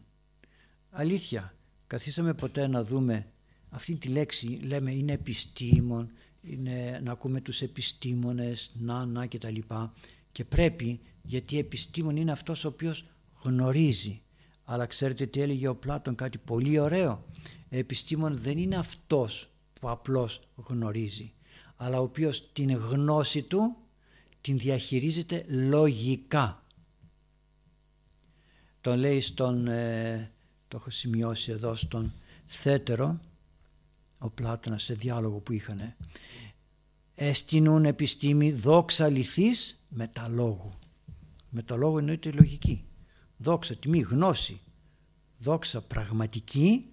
Αλήθεια, καθίσαμε ποτέ να δούμε αυτή τη λέξη λέμε είναι επιστήμον, είναι να ακούμε τους επιστήμονες, να, να και τα λοιπά και πρέπει γιατί επιστήμον είναι αυτός ο οποίος γνωρίζει. Αλλά ξέρετε τι έλεγε ο Πλάτων κάτι πολύ ωραίο. Επιστήμον δεν είναι αυτός που απλώς γνωρίζει αλλά ο οποίος την γνώση του την διαχειρίζεται λογικά. Τον λέει στον ε, το έχω σημειώσει εδώ στον Θέτερο, ο Πλάτωνας σε διάλογο που είχανε, έστεινουν επιστήμη δόξα λυθής με τα λόγου. Με τα λόγου εννοείται λογική. Δόξα, τιμή, γνώση. Δόξα πραγματική,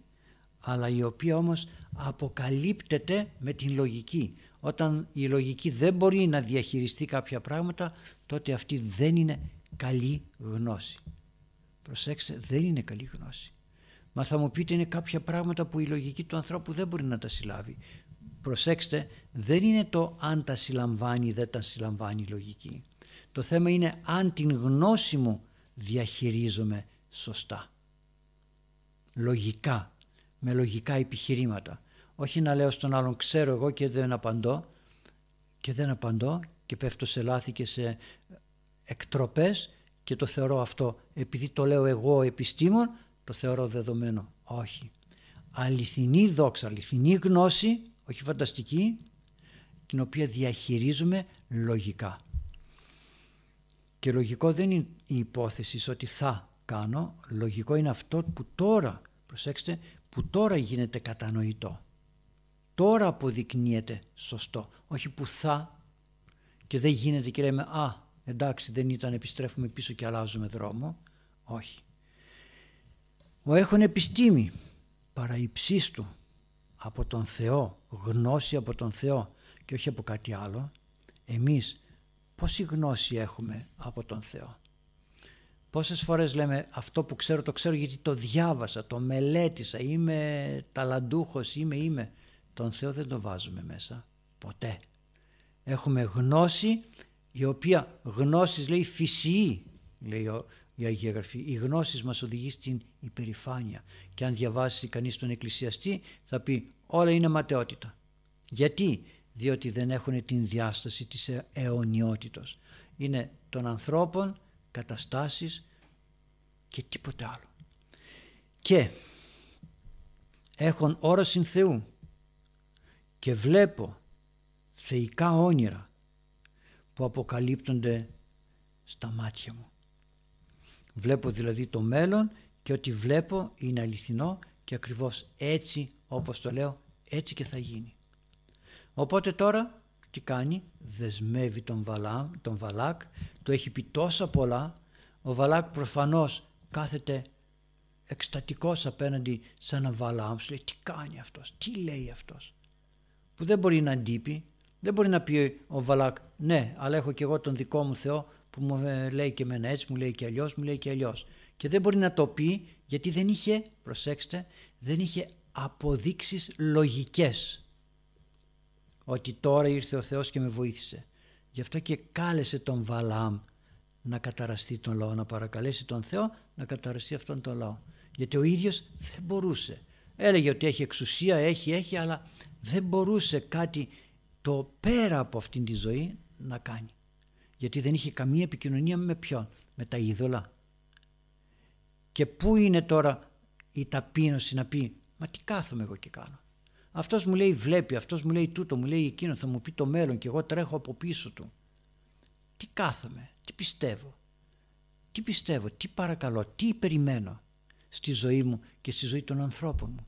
αλλά η οποία όμως αποκαλύπτεται με την λογική. Όταν η λογική δεν μπορεί να διαχειριστεί κάποια πράγματα, τότε αυτή δεν είναι καλή γνώση. Προσέξτε, δεν είναι καλή γνώση. Μα θα μου πείτε είναι κάποια πράγματα που η λογική του ανθρώπου δεν μπορεί να τα συλλάβει. Προσέξτε, δεν είναι το αν τα συλλαμβάνει ή δεν τα συλλαμβάνει η λογική. Το θέμα είναι αν την γνώση μου διαχειρίζομαι σωστά. Λογικά, με λογικά επιχειρήματα. Όχι να λέω στον άλλον ξέρω εγώ και δεν απαντώ και δεν απαντώ και πέφτω σε λάθη και σε εκτροπές και το θεωρώ αυτό επειδή το λέω εγώ επιστήμον το θεωρώ δεδομένο. Όχι. Αληθινή δόξα, αληθινή γνώση, όχι φανταστική, την οποία διαχειρίζουμε λογικά. Και λογικό δεν είναι η υπόθεση ότι θα κάνω, λογικό είναι αυτό που τώρα, προσέξτε, που τώρα γίνεται κατανοητό. Τώρα αποδεικνύεται σωστό, όχι που θα και δεν γίνεται και λέμε «Α, εντάξει δεν ήταν, επιστρέφουμε πίσω και αλλάζουμε δρόμο». Όχι. Ο έχουν επιστήμη παραϊψίστου από τον Θεό, γνώση από τον Θεό και όχι από κάτι άλλο. Εμείς πόση γνώση έχουμε από τον Θεό; Πόσες φορές λέμε αυτό που ξέρω το ξέρω γιατί το διάβασα, το μελέτησα, είμαι ταλαντούχος, είμαι, είμαι. Τον Θεό δεν το βάζουμε μέσα, ποτέ. Έχουμε γνώση η οποία γνώσης λέει φυσιή, λέει η Αγία Γραφή. Η γνώση μας οδηγεί στην υπερηφάνεια. Και αν διαβάσει κανείς τον εκκλησιαστή θα πει όλα είναι ματαιότητα. Γιατί; Διότι δεν έχουν την διάσταση της αιωνιότητος. Είναι των ανθρώπων καταστάσεις και τίποτε άλλο. Και έχουν όραση Θεού και βλέπω θεϊκά όνειρα που αποκαλύπτονται στα μάτια μου. Βλέπω δηλαδή το μέλλον και ότι βλέπω είναι αληθινό και ακριβώς έτσι όπως το λέω έτσι και θα γίνει. Οπότε τώρα τι κάνει, δεσμεύει τον, Βαλά, τον Βαλάκ, το έχει πει τόσα πολλά, ο Βαλάκ προφανώς κάθεται εκστατικός απέναντι σε έναν Βαλάμ, σου λέει τι κάνει αυτός, τι λέει αυτός, που δεν μπορεί να αντίπει, δεν μπορεί να πει ο Βαλάκ ναι αλλά έχω και εγώ τον δικό μου Θεό που μου ε, λέει και εμένα έτσι, μου λέει και αλλιώς, μου λέει και αλλιώς. Και δεν μπορεί να το πει γιατί δεν είχε, προσέξτε, δεν είχε αποδείξεις λογικές ότι τώρα ήρθε ο Θεός και με βοήθησε. Γι' αυτό και κάλεσε τον Βαλάμ να καταραστεί τον λαό, να παρακαλέσει τον Θεό να καταραστεί αυτόν τον λαό. Γιατί ο ίδιος δεν μπορούσε. Έλεγε ότι έχει εξουσία, έχει, έχει, αλλά δεν μπορούσε κάτι το πέρα από αυτήν τη ζωή να κάνει γιατί δεν είχε καμία επικοινωνία με ποιον, με τα είδωλα. Και πού είναι τώρα η ταπείνωση να πει, μα τι κάθομαι εγώ και κάνω. Αυτός μου λέει βλέπει, αυτός μου λέει τούτο, μου λέει εκείνο, θα μου πει το μέλλον και εγώ τρέχω από πίσω του. Τι κάθομαι, τι πιστεύω, τι πιστεύω, τι παρακαλώ, τι περιμένω στη ζωή μου και στη ζωή των ανθρώπων μου.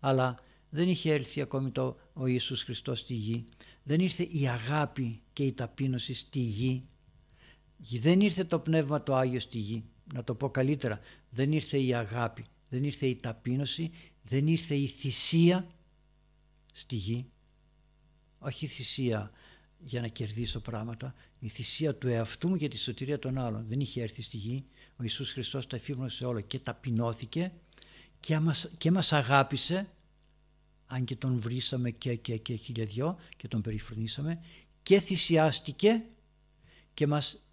Αλλά δεν είχε έλθει ακόμη το, ο Ιησούς Χριστός στη γη. Δεν ήρθε η αγάπη και η ταπείνωση στη γη. Δεν ήρθε το Πνεύμα το Άγιο στη γη. Να το πω καλύτερα. Δεν ήρθε η αγάπη, δεν ήρθε η ταπείνωση, δεν ήρθε η θυσία στη γη. Όχι η θυσία για να κερδίσω πράγματα, η θυσία του εαυτού μου για τη σωτηρία των άλλων. Δεν είχε έρθει στη γη. Ο Ιησούς Χριστός τα εφήμωσε όλο και ταπεινώθηκε και μας, και μας αγάπησε αν και τον βρήσαμε και, και, και χιλιαδιό και τον περιφρονήσαμε και θυσιάστηκε και μας,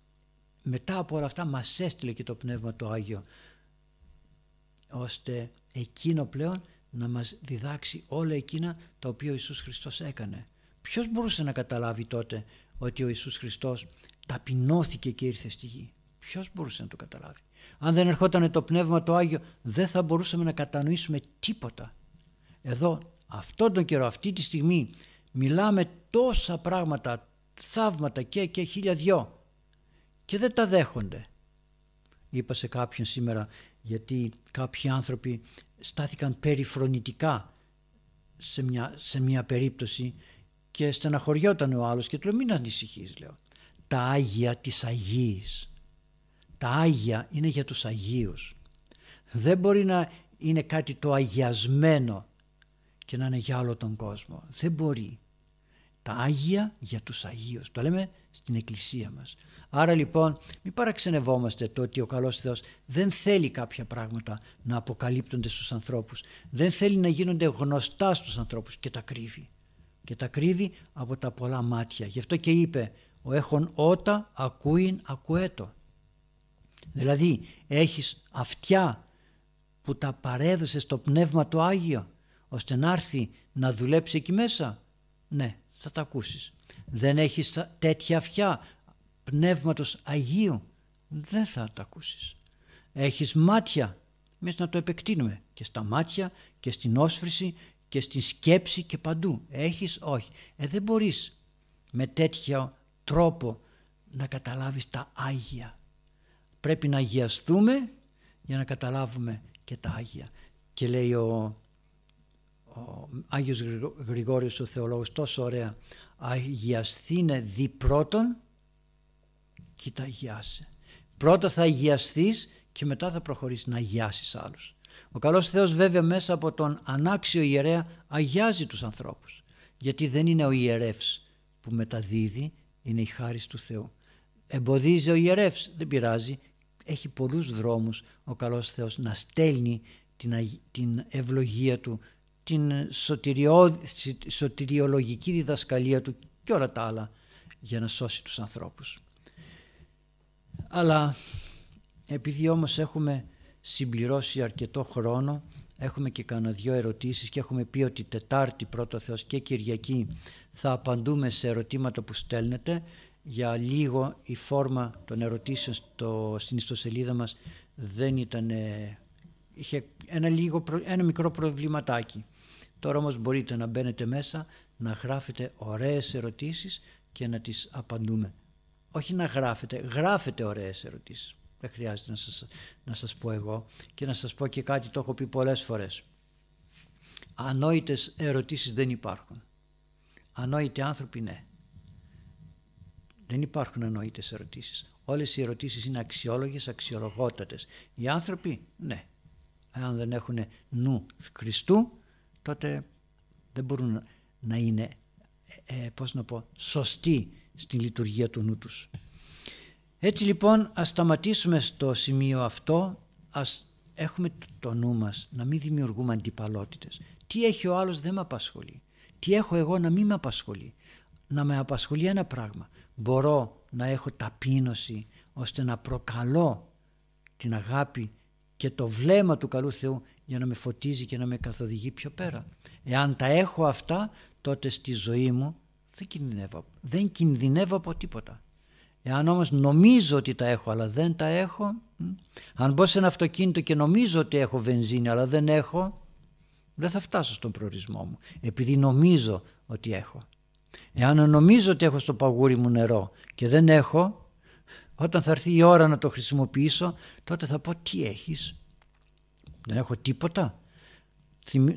μετά από όλα αυτά μας έστειλε και το Πνεύμα το Άγιο ώστε εκείνο πλέον να μας διδάξει όλα εκείνα τα οποία ο Ιησούς Χριστός έκανε. Ποιος μπορούσε να καταλάβει τότε ότι ο Ιησούς Χριστός ταπεινώθηκε και ήρθε στη γη; Ποιος μπορούσε να το καταλάβει; Αν δεν ερχόταν το Πνεύμα το Άγιο δεν θα μπορούσαμε να κατανοήσουμε τίποτα. Εδώ αυτόν τον καιρό, αυτή τη στιγμή μιλάμε τόσα πράγματα, θαύματα και, και χίλια δυο και δεν τα δέχονται. Είπα σε κάποιον σήμερα γιατί κάποιοι άνθρωποι στάθηκαν περιφρονητικά σε μια, σε μια περίπτωση και στεναχωριόταν ο άλλος και του λέω μην ανησυχείς λέω. Τα Άγια της Αγίης. Τα Άγια είναι για τους Αγίους. Δεν μπορεί να είναι κάτι το αγιασμένο και να είναι για όλο τον κόσμο. Δεν μπορεί. Τα Άγια για τους Αγίους. Το λέμε στην Εκκλησία μας. Άρα λοιπόν μην παραξενευόμαστε το ότι ο καλός Θεός δεν θέλει κάποια πράγματα να αποκαλύπτονται στους ανθρώπους. Δεν θέλει να γίνονται γνωστά στους ανθρώπους και τα κρύβει. Και τα κρύβει από τα πολλά μάτια. Γι' αυτό και είπε ο έχων ότα ακούειν ακουέτο. Δηλαδή έχεις αυτιά που τα παρέδωσες στο Πνεύμα το Άγιο ώστε να έρθει να δουλέψει εκεί μέσα. Ναι, θα τα ακούσεις. Δεν έχεις τέτοια αυτιά Πνεύματος Αγίου. Δεν θα τα ακούσεις. Έχεις μάτια. Εμείς να το επεκτείνουμε και στα μάτια και στην όσφρηση και στη σκέψη και παντού. Έχεις; Όχι. Ε, δεν μπορείς με τέτοιο τρόπο να καταλάβεις τα Άγια. Πρέπει να αγιαστούμε για να καταλάβουμε και τα Άγια. Και λέει ο, ο Άγιος Γρηγόριος ο Θεολόγος τόσο ωραία αγιαστήνε δι πρώτον κοίτα αγιάσαι. Πρώτα θα αγιαστείς και μετά θα προχωρήσεις να αγιάσεις άλλους. Ο καλός Θεός βέβαια μέσα από τον ανάξιο ιερέα αγιάζει τους ανθρώπους. Γιατί δεν είναι ο ιερεύς που μεταδίδει, είναι η χάρη του Θεού. Εμποδίζει ο ιερεύς, δεν πειράζει. Έχει πολλούς δρόμους ο καλός Θεός να στέλνει την, την ευλογία του, την σωτηριολογική διδασκαλία του και όλα τα άλλα για να σώσει τους ανθρώπους. Αλλά επειδή όμως έχουμε συμπληρώσει αρκετό χρόνο, έχουμε και κανένα δυο ερωτήσεις και έχουμε πει ότι Τετάρτη πρώτο Θεός και Κυριακή θα απαντούμε σε ερωτήματα που στέλνετε. Για λίγο η φόρμα των ερωτήσεων στο, στην ιστοσελίδα μας δεν ήταν, είχε ένα, λίγο, ένα μικρό προβληματάκι. Τώρα όμως μπορείτε να μπαίνετε μέσα, να γράφετε ωραίες ερωτήσεις και να τις απαντούμε. Όχι να γράφετε, γράφετε ωραίες ερωτήσεις. Δεν χρειάζεται να σας, να σας πω εγώ και να σας πω και κάτι το έχω πει πολλές φορές. Ανόητες ερωτήσεις δεν υπάρχουν. Ανόητοι άνθρωποι ναι. Δεν υπάρχουν ανόητες ερωτήσεις. Όλες οι ερωτήσεις είναι αξιόλογες, αξιολογότατες. Οι άνθρωποι ναι. Αν δεν έχουν νου Χριστού τότε δεν μπορούν να είναι ε, πώς να πω, σωστοί στην λειτουργία του νου τους. Έτσι λοιπόν ας σταματήσουμε στο σημείο αυτό, ας έχουμε το νου μας να μην δημιουργούμε αντιπαλότητες. Τι έχει ο άλλος δεν με απασχολεί. Τι έχω εγώ να μην με απασχολεί. Να με απασχολεί ένα πράγμα. Μπορώ να έχω ταπείνωση ώστε να προκαλώ την αγάπη και το βλέμμα του καλού Θεού για να με φωτίζει και να με καθοδηγεί πιο πέρα. Εάν τα έχω αυτά τότε στη ζωή μου δεν κινδυνεύω, δεν κινδυνεύω από τίποτα. Εάν όμως νομίζω ότι τα έχω αλλά δεν τα έχω, αν μπω σε ένα αυτοκίνητο και νομίζω ότι έχω βενζίνη αλλά δεν έχω, δεν θα φτάσω στον προορισμό μου, επειδή νομίζω ότι έχω. Εάν νομίζω ότι έχω στο παγούρι μου νερό και δεν έχω, όταν θα έρθει η ώρα να το χρησιμοποιήσω, τότε θα πω τι έχεις. Δεν έχω τίποτα.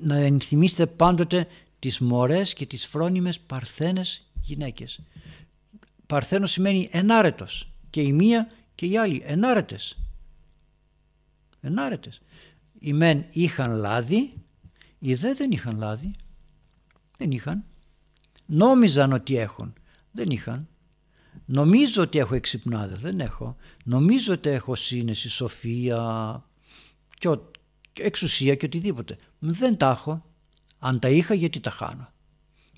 Να ενθυμίστε πάντοτε τις μωρές και τις φρόνιμες παρθένες γυναίκες. Παρθένος σημαίνει ενάρετος και η μία και η άλλη ενάρετες. Ενάρετες. Οι μεν είχαν λάδι, οι δε δεν είχαν λάδι. Δεν είχαν. Νόμιζαν ότι έχουν. Δεν είχαν. Νομίζω ότι έχω εξυπνάδα. Δεν έχω. Νομίζω ότι έχω σύνεση, σοφία και εξουσία και οτιδήποτε. Δεν τα έχω. Αν τα είχα γιατί τα χάνω;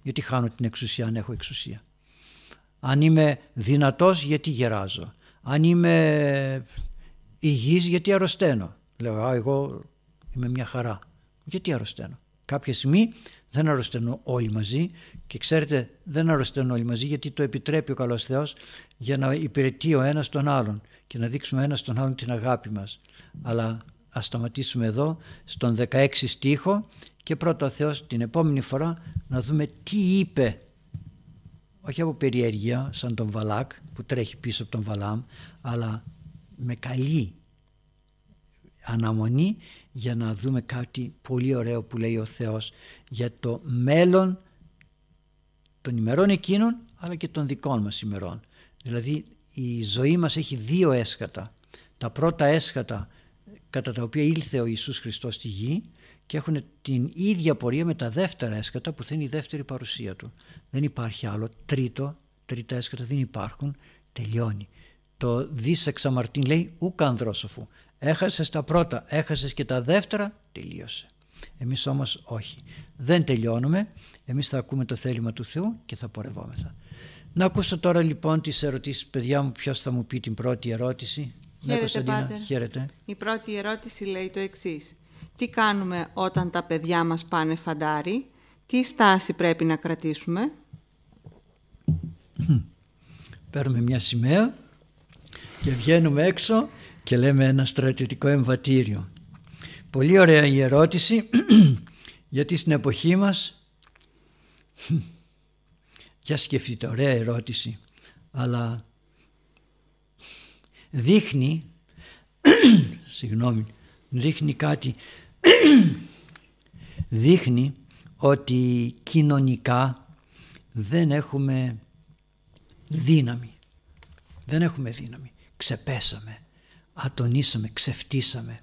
Γιατί χάνω την εξουσία αν έχω εξουσία; Αν είμαι δυνατός γιατί γεράζω; Αν είμαι υγιής γιατί αρρωσταίνω; Λέω α, εγώ είμαι μια χαρά. Γιατί αρρωσταίνω; Κάποια στιγμή δεν αρρωσταίνω όλοι μαζί και ξέρετε δεν αρρωσταίνω όλοι μαζί γιατί το επιτρέπει ο καλός Θεός για να υπηρετεί ο ένας τον άλλον και να δείξουμε ένας τον άλλον την αγάπη μας. Αλλά ας σταματήσουμε εδώ στον 16 στίχο και πρώτα ο Θεός την επόμενη φορά να δούμε τι είπε όχι από περιέργεια σαν τον Βαλάκ που τρέχει πίσω από τον Βαλάμ αλλά με καλή αναμονή για να δούμε κάτι πολύ ωραίο που λέει ο Θεός για το μέλλον των ημερών εκείνων αλλά και των δικών μας ημερών. Δηλαδή η ζωή μας έχει δύο έσχατα. Τα πρώτα έσχατα κατά τα οποία ήλθε ο Ιησούς Χριστός στη γη και έχουν την ίδια πορεία με τα δεύτερα έσκατα που θα είναι η δεύτερη παρουσία του. Δεν υπάρχει άλλο. Τρίτο, τρίτα έσκατα δεν υπάρχουν. Τελειώνει. Το δις εξαμαρτήν λέει ουκ ανδρόσοφου. Έχασες τα πρώτα, έχασες και τα δεύτερα, τελείωσε. Εμείς όμως όχι. Δεν τελειώνουμε. Εμείς θα ακούμε το θέλημα του Θεού και θα πορευόμεθα. Να ακούσω τώρα λοιπόν τις ερωτήσεις. Παιδιά μου, ποιος θα μου πει την πρώτη ερώτηση; Ναι, Χαίρετε, Χαίρετε. Η πρώτη ερώτηση λέει το εξής. Τι κάνουμε όταν τα παιδιά μας πάνε φαντάρι, τι στάση πρέπει να κρατήσουμε; Παίρνουμε μια σημαία και βγαίνουμε έξω και λέμε ένα στρατιωτικό εμβατήριο. Πολύ ωραία η ερώτηση *clears throat* γιατί στην εποχή μας *clears throat* για σκεφτείτε ωραία ερώτηση αλλά δείχνει *clears throat* συγγνώμη δείχνει κάτι *clears throat* δείχνει ότι κοινωνικά δεν έχουμε δύναμη. Δεν έχουμε δύναμη. Ξεπέσαμε, ατονίσαμε, ξεφτίσαμε.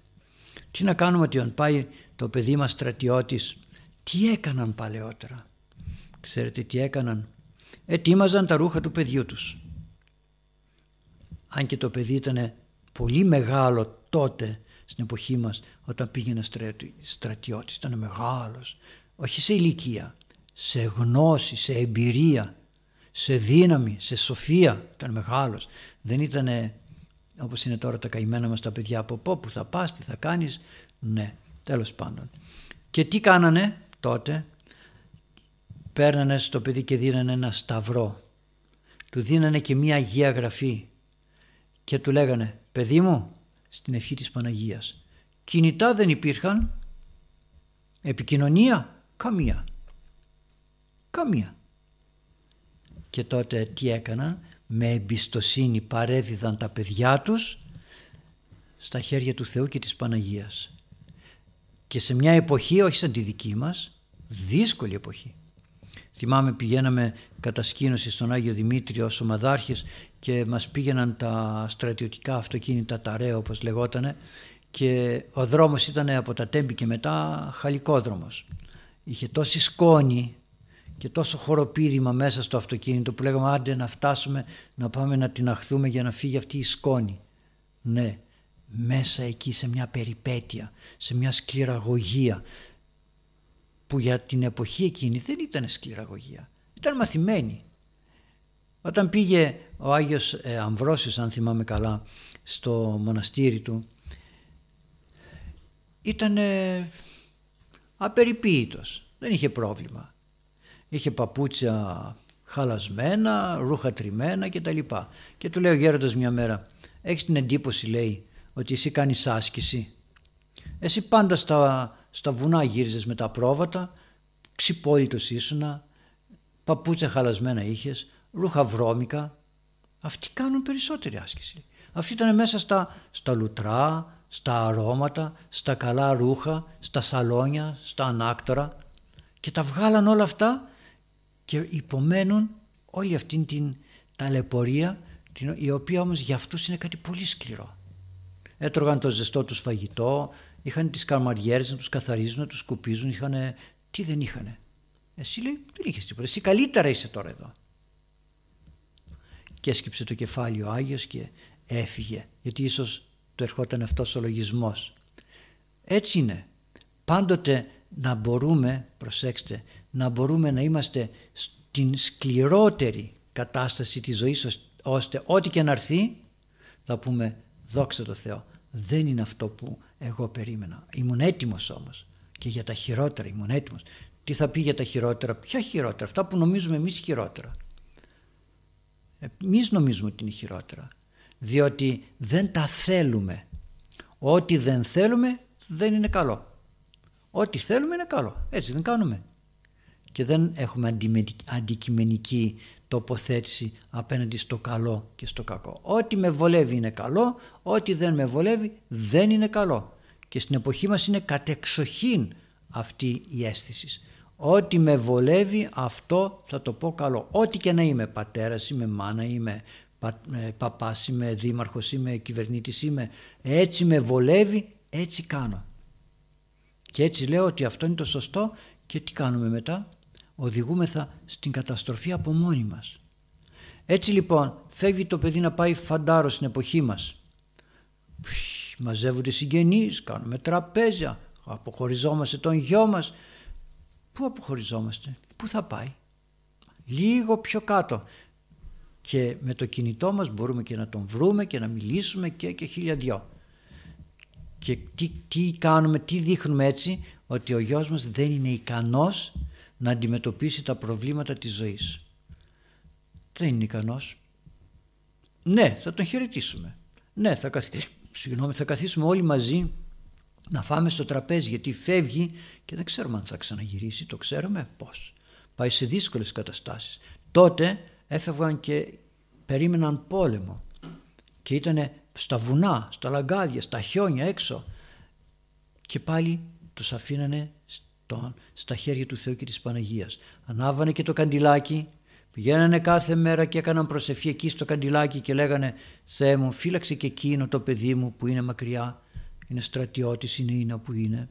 Τι να κάνουμε ότι αν πάει το παιδί μας στρατιώτης, τι έκαναν παλαιότερα; Ξέρετε τι έκαναν; Ετοίμαζαν τα ρούχα του παιδιού τους. Αν και το παιδί ήταν πολύ μεγάλο τότε στην εποχή μας όταν πήγαινε στρατιώτης. Ήταν μεγάλος. Όχι σε ηλικία, σε γνώση, σε εμπειρία, σε δύναμη, σε σοφία. Ήταν μεγάλος. Δεν ήταν όπως είναι τώρα τα καημένα μας τα παιδιά από πω που θα πας, τι θα κάνεις. Ναι, τέλος πάντων. Και τι κάνανε τότε; Παίρνανε στο παιδί και δίνανε ένα σταυρό. Του δίνανε και μία Αγία Γραφή. Και του λέγανε παιδί μου στην ευχή της Παναγίας. Κινητά δεν υπήρχαν. Επικοινωνία καμία. Καμία. Και τότε τι έκαναν. Με εμπιστοσύνη παρέδιδαν τα παιδιά τους στα χέρια του Θεού και της Παναγίας. Και σε μια εποχή, όχι σαν τη δική μας, δύσκολη εποχή. Θυμάμαι πηγαίναμε κατασκήνωση στον Άγιο Δημήτριο ως ομαδάρχες και μας πήγαιναν τα στρατιωτικά αυτοκίνητα, τα ΡΕΟ όπως λεγότανε και ο δρόμος ήταν από τα Τέμπη και μετά χαλικόδρομος. Είχε τόση σκόνη και τόσο χοροπίδημα μέσα στο αυτοκίνητο που λέγαμε άντε να φτάσουμε να πάμε να την αχθούμε για να φύγει αυτή η σκόνη. Ναι, μέσα εκεί σε μια περιπέτεια, σε μια σκληραγωγία που για την εποχή εκείνη δεν ήταν σκληραγωγία, ήταν μαθημένη. Όταν πήγε ο Άγιος ε, Αμβρόσιος, αν θυμάμαι καλά, στο μοναστήρι του, ήταν απεριποίητος, δεν είχε πρόβλημα. Είχε παπούτσια χαλασμένα, ρούχα τριμμένα κτλ. Και του λέει ο γέροντας μια μέρα, έχεις την εντύπωση λέει ότι εσύ κάνεις άσκηση; Εσύ πάντα στα, στα βουνά γύριζες με τα πρόβατα, ξυπόλυτος ήσουνα, παπούτσια χαλασμένα είχες, ρούχα βρώμικα. Αυτοί κάνουν περισσότερη άσκηση. Αυτοί ήταν μέσα στα, στα λουτρά, στα αρώματα, στα καλά ρούχα, στα σαλόνια, στα ανάκτορα και τα βγάλαν όλα αυτά και υπομένουν όλη αυτή την ταλαιπωρία η οποία όμως για αυτούς είναι κάτι πολύ σκληρό. Έτρωγαν το ζεστό τους φαγητό, είχαν τις καρμαριέρες να τους καθαρίζουν, να τους σκουπίζουν, είχαν... τι δεν είχανε. Εσύ λέει δεν είχες τίποτα, εσύ καλύτερα είσαι τώρα εδώ. Και έσκυψε το κεφάλι ο Άγιος και έφυγε γιατί ίσως του ερχόταν αυτός ο λογισμός. Έτσι είναι. Πάντοτε να μπορούμε, προσέξτε, να μπορούμε να είμαστε στην σκληρότερη κατάσταση της ζωής ώστε ό,τι και να έρθει θα πούμε δόξα τω Θεώ. Δεν είναι αυτό που εγώ περίμενα. Ήμουν έτοιμος όμως και για τα χειρότερα ήμουν έτοιμος. Τι θα πει για τα χειρότερα, ποια χειρότερα, αυτά που νομίζουμε εμείς χειρότερα. Εμείς νομίζουμε ότι είναι χειρότερα διότι δεν τα θέλουμε. Ό,τι δεν θέλουμε δεν είναι καλό. Ό,τι θέλουμε είναι καλό. Έτσι δεν κάνουμε. Και δεν έχουμε αντικειμενική τοποθέτηση απέναντι στο καλό και στο κακό. Ό,τι με βολεύει είναι καλό, ό,τι δεν με βολεύει δεν είναι καλό. Και στην εποχή μας είναι κατεξοχήν αυτή η αίσθηση. Ό,τι με βολεύει αυτό θα το πω καλό. Ό,τι και να είμαι πατέρας, είμαι μάνα, είμαι παπάς είμαι, δήμαρχος είμαι, κυβερνήτης είμαι, έτσι με βολεύει, έτσι κάνω. Και έτσι λέω ότι αυτό είναι το σωστό και τι κάνουμε μετά; Οδηγούμεθα στην καταστροφή από μόνοι μας. Έτσι λοιπόν φεύγει το παιδί να πάει φαντάρο στην εποχή μας. Μαζεύονται συγγενείς, κάνουμε τραπέζια, αποχωριζόμαστε τον γιο μας. Πού αποχωριζόμαστε, πού θα πάει; Λίγο πιο κάτω. Και με το κινητό μας μπορούμε και να τον βρούμε και να μιλήσουμε και, και χίλια δυο. Και τι, τι κάνουμε, τι δείχνουμε έτσι, ότι ο γιος μας δεν είναι ικανός να αντιμετωπίσει τα προβλήματα της ζωής. Δεν είναι ικανός. Ναι, θα τον χαιρετήσουμε. Ναι, θα, *clears throat* Συγγνώμη, θα καθίσουμε όλοι μαζί να φάμε στο τραπέζι γιατί φεύγει και δεν ξέρουμε αν θα ξαναγυρίσει. Το ξέρουμε πώς. Πάει σε δύσκολες καταστάσεις. Τότε έφευγαν και περίμεναν πόλεμο και ήταν στα βουνά, στα λαγκάδια, στα χιόνια έξω και πάλι τους αφήνανε στα χέρια του Θεού και της Παναγίας. Ανάβανε και το καντιλάκι, πηγαίνανε κάθε μέρα και έκαναν προσευχή εκεί στο καντιλάκι και λέγανε «Θεέ μου φύλαξε και εκείνο το παιδί μου που είναι μακριά, είναι στρατιώτης, είναι είναι που είναι».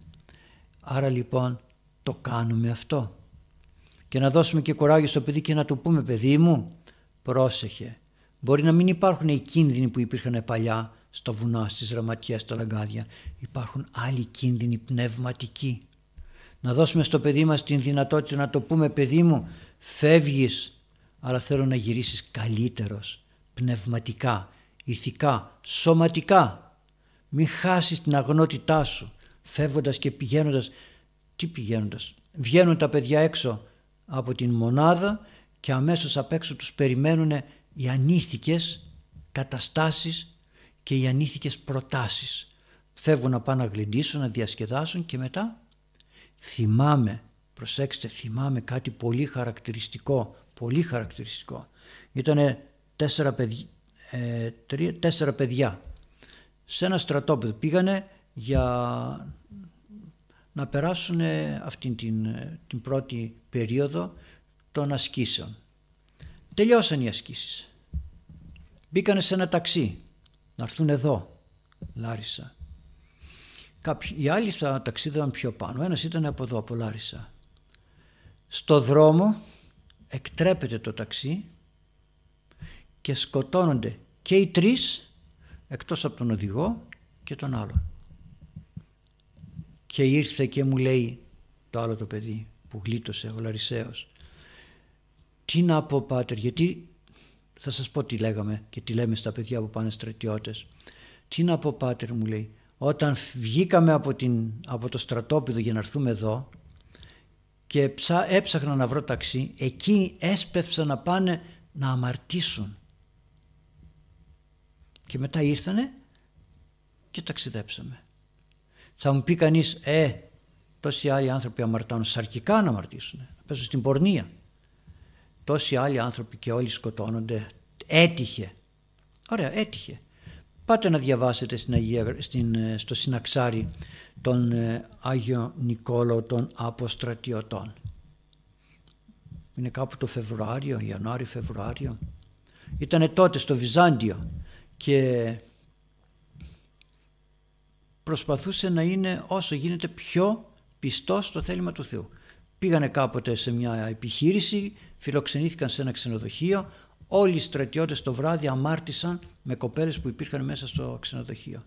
Άρα λοιπόν το κάνουμε αυτό. Και να δώσουμε και κουράγιο στο παιδί και να του πούμε «Παιδί μου, πρόσεχε, Μπορεί να μην υπάρχουν οι κίνδυνοι που υπήρχαν παλιά στα βουνά, στις ραματιές, στα λαγκάδια. Υπάρχουν άλλοι κίνδυνοι πνευματικοί. Να δώσουμε στο παιδί μας την δυνατότητα να το πούμε παιδί μου φεύγεις αλλά θέλω να γυρίσεις καλύτερος, πνευματικά, ηθικά, σωματικά. Μην χάσεις την αγνότητά σου φεύγοντας και πηγαίνοντας. Τι πηγαίνοντας; Βγαίνουν τα παιδιά έξω από την μονάδα και αμέσως απ' έξω τους περιμένουν οι ανήθικες καταστάσεις και οι ανήθικες προτάσεις. Φεύγουν να πάνε να γλεντήσουν, να διασκεδάσουν και μετά θυμάμαι, προσέξτε, θυμάμαι κάτι πολύ χαρακτηριστικό, πολύ χαρακτηριστικό. Ήτανε τέσσερα, παιδιά, ε, τέσσερα παιδιά σε ένα στρατόπεδο. Πήγανε για να περάσουν αυτήν την, την πρώτη περίοδο των ασκήσεων. Τελειώσαν οι ασκήσεις. Μπήκανε σε ένα ταξί να έρθουν εδώ, Λάρισα. Κάποιοι, οι άλλοι θα ταξίδευαν πιο πάνω. Ένας ήταν από εδώ, από Λάρισα. Στο δρόμο εκτρέπεται το ταξί και σκοτώνονται και οι τρεις εκτός από τον οδηγό και τον άλλον. Και ήρθε και μου λέει το άλλο το παιδί που γλίτωσε ο Λαρισαίος τι να πω πάτερ, γιατί θα σας πω τι λέγαμε και τι λέμε στα παιδιά που πάνε στρατιώτες. Τι να πω πάτερ μου λέει, όταν βγήκαμε από, την, από το στρατόπεδο για να έρθουμε εδώ και ψά, έψαχνα να βρω ταξί, εκεί έσπευσαν να πάνε να αμαρτήσουν. Και μετά ήρθανε και ταξιδέψαμε. Θα μου πει κανείς, ε, τόσοι άλλοι άνθρωποι αμαρτάνουν, σαρκικά να αμαρτήσουν, να πέσουν στην πορνεία τόσοι άλλοι άνθρωποι και όλοι σκοτώνονται. Έτυχε. Ωραία, έτυχε. Πάτε να διαβάσετε στην Αγία, στην, ε, στο συναξάρι τον ε, Άγιο Νικόλαο των Αποστρατιωτών. Είναι κάπου το Φεβρουάριο, Ιανουάριο, Φεβρουάριο. Ήτανε τότε στο Βυζάντιο και προσπαθούσε να είναι όσο γίνεται πιο πιστός στο θέλημα του Θεού. Πήγανε κάποτε σε μια επιχείρηση, φιλοξενήθηκαν σε ένα ξενοδοχείο, όλοι οι στρατιώτες το βράδυ αμάρτησαν με κοπέλες που υπήρχαν μέσα στο ξενοδοχείο.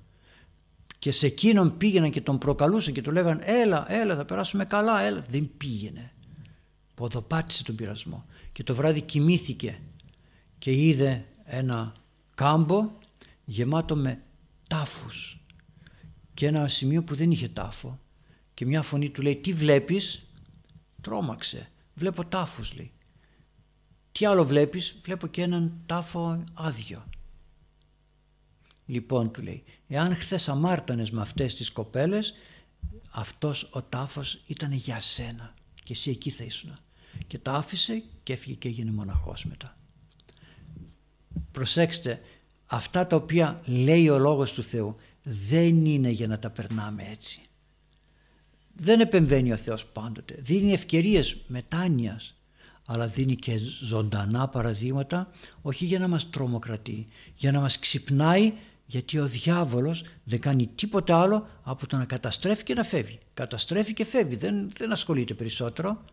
Και σε εκείνον πήγαιναν και τον προκαλούσαν και του λέγαν έλα, έλα θα περάσουμε καλά, έλα. Δεν πήγαινε. Ποδοπάτησε τον πειρασμό και το βράδυ κοιμήθηκε και είδε ένα κάμπο γεμάτο με τάφους και ένα σημείο που δεν είχε τάφο και μια φωνή του λέει τι βλέπεις; Τρόμαξε. Βλέπω τάφους λέει. Τι άλλο βλέπεις, βλέπω και έναν τάφο άδειο. Λοιπόν του λέει, εάν χθες αμάρτανες με αυτές τις κοπέλες, αυτός ο τάφος ήταν για σένα και εσύ εκεί θα ήσουν. Και τα άφησε και έφυγε και έγινε μοναχός μετά. Προσέξτε, αυτά τα οποία λέει ο Λόγος του Θεού δεν είναι για να τα περνάμε έτσι δεν επεμβαίνει ο Θεός πάντοτε. Δίνει ευκαιρίες μετάνοιας αλλά δίνει και ζωντανά παραδείγματα όχι για να μας τρομοκρατεί, για να μας ξυπνάει γιατί ο διάβολος δεν κάνει τίποτα άλλο από το να καταστρέφει και να φεύγει. Καταστρέφει και φεύγει, δεν, δεν ασχολείται περισσότερο.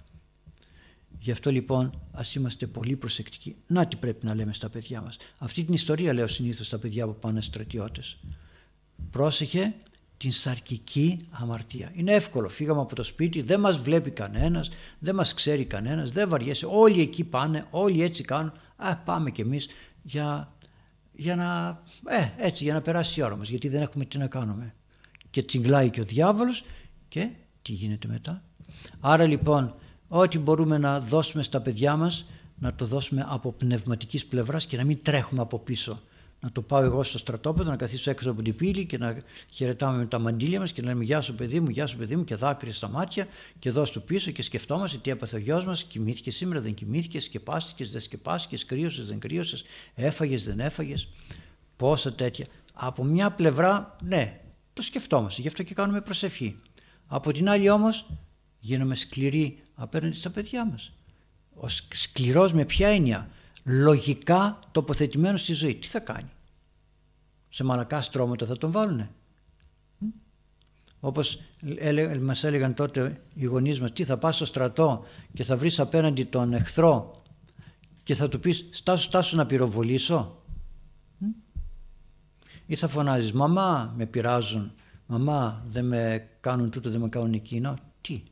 Γι' αυτό λοιπόν ας είμαστε πολύ προσεκτικοί. Να τι πρέπει να λέμε στα παιδιά μας. Αυτή την ιστορία λέω συνήθως στα παιδιά που πάνε στρατιώτες. Πρόσεχε την σαρκική αμαρτία. Είναι εύκολο, φύγαμε από το σπίτι, δεν μας βλέπει κανένας, δεν μας ξέρει κανένας, δεν βαριέσαι, όλοι εκεί πάνε, όλοι έτσι κάνουν, α, πάμε κι εμείς για, για, να, ε, έτσι, για να περάσει η ώρα μας, γιατί δεν έχουμε τι να κάνουμε. Και τσιγκλάει και ο διάβολος και τι γίνεται μετά. Άρα λοιπόν ό,τι μπορούμε να δώσουμε στα παιδιά μας να το δώσουμε από πνευματικής πλευράς και να μην τρέχουμε από πίσω να το πάω εγώ στο στρατόπεδο, να καθίσω έξω από την πύλη και να χαιρετάμε με τα μαντήλια μας και να λέμε Γεια σου, παιδί μου, γεια σου, παιδί μου, και δάκρυα στα μάτια και εδώ στο πίσω και σκεφτόμαστε τι έπαθε ο γιος μας, κοιμήθηκε σήμερα, δεν κοιμήθηκε, σκεπάστηκες, δεν σκεπάστηκες, κρύωσες, δεν κρύωσες, έφαγες, δεν έφαγες. Πόσα τέτοια. Από μια πλευρά, ναι, το σκεφτόμαστε, γι' αυτό και κάνουμε προσευχή. Από την άλλη όμως, γίνομαι σκληροί απέναντι στα παιδιά μας. Ο σκληρός με ποια έννοια, λογικά τοποθετημένο στη ζωή. Τι θα κάνει; Σε μαλακά στρώματα θα τον βάλουνε. Όπως μας έλεγαν τότε οι γονείς μας, τι θα πας στο στρατό και θα βρεις απέναντι τον εχθρό και θα του πεις στάσου στάσου να πυροβολήσω. Ή θα φωνάζεις μαμά με πειράζουν, μαμά δεν με κάνουν τούτο δεν με κάνουν εκείνο. Τι;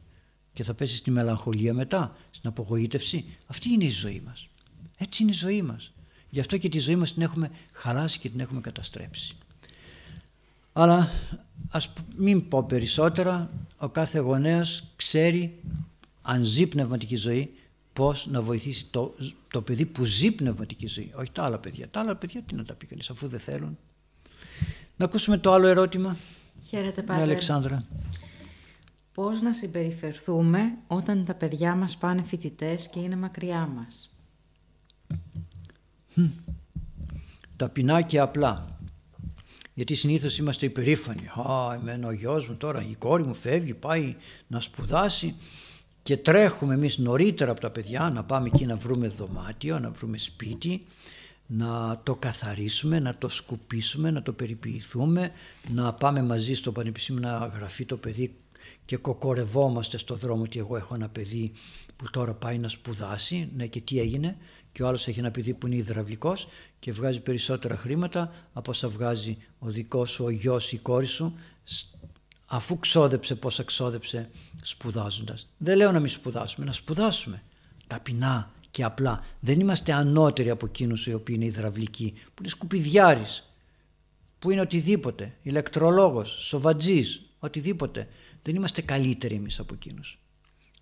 Και θα πέσεις στη μελαγχολία μετά, στην απογοήτευση. Αυτή είναι η ζωή μας. Έτσι είναι η ζωή μας. Γι' αυτό και τη ζωή μας την έχουμε χαλάσει και την έχουμε καταστρέψει. Αλλά ας μην πω περισσότερα, ο κάθε γονέας ξέρει αν ζει πνευματική ζωή πώς να βοηθήσει το, το παιδί που ζει πνευματική ζωή, όχι τα άλλα παιδιά. Τα άλλα παιδιά τι να τα πει κανείς αφού δεν θέλουν. Να ακούσουμε το άλλο ερώτημα. Χαίρετε Πάτερ. Αλεξάνδρα. Πώς να συμπεριφερθούμε όταν τα παιδιά μας πάνε φοιτητές και είναι μακριά μας; Ταπεινά και απλά. Γιατί συνήθως είμαστε υπερήφανοι. Α, εμένα ο γιος μου τώρα, η κόρη μου φεύγει, πάει να σπουδάσει και τρέχουμε εμείς νωρίτερα από τα παιδιά να πάμε εκεί να βρούμε δωμάτιο, να βρούμε σπίτι, να το καθαρίσουμε, να το σκουπίσουμε, να το περιποιηθούμε, να πάμε μαζί στο πανεπιστήμιο να γραφεί το παιδί και κοκορευόμαστε στο δρόμο ότι εγώ έχω ένα παιδί που τώρα πάει να σπουδάσει, ναι και τι έγινε, και ο άλλος έχει ένα παιδί που είναι υδραυλικός και βγάζει περισσότερα χρήματα από όσα βγάζει ο δικός σου, ο γιος ή η κόρη σου αφού ξόδεψε πόσα ξόδεψε σπουδάζοντας. Δεν λέω να μην σπουδάσουμε, να σπουδάσουμε ταπεινά και απλά. Δεν είμαστε ανώτεροι από εκείνους οι οποίοι είναι υδραυλικοί, που είναι σκουπιδιάρης, που είναι οτιδήποτε, ηλεκτρολόγος, σοβατζής, οτιδήποτε. Δεν είμαστε καλύτεροι εμείς από εκείνους.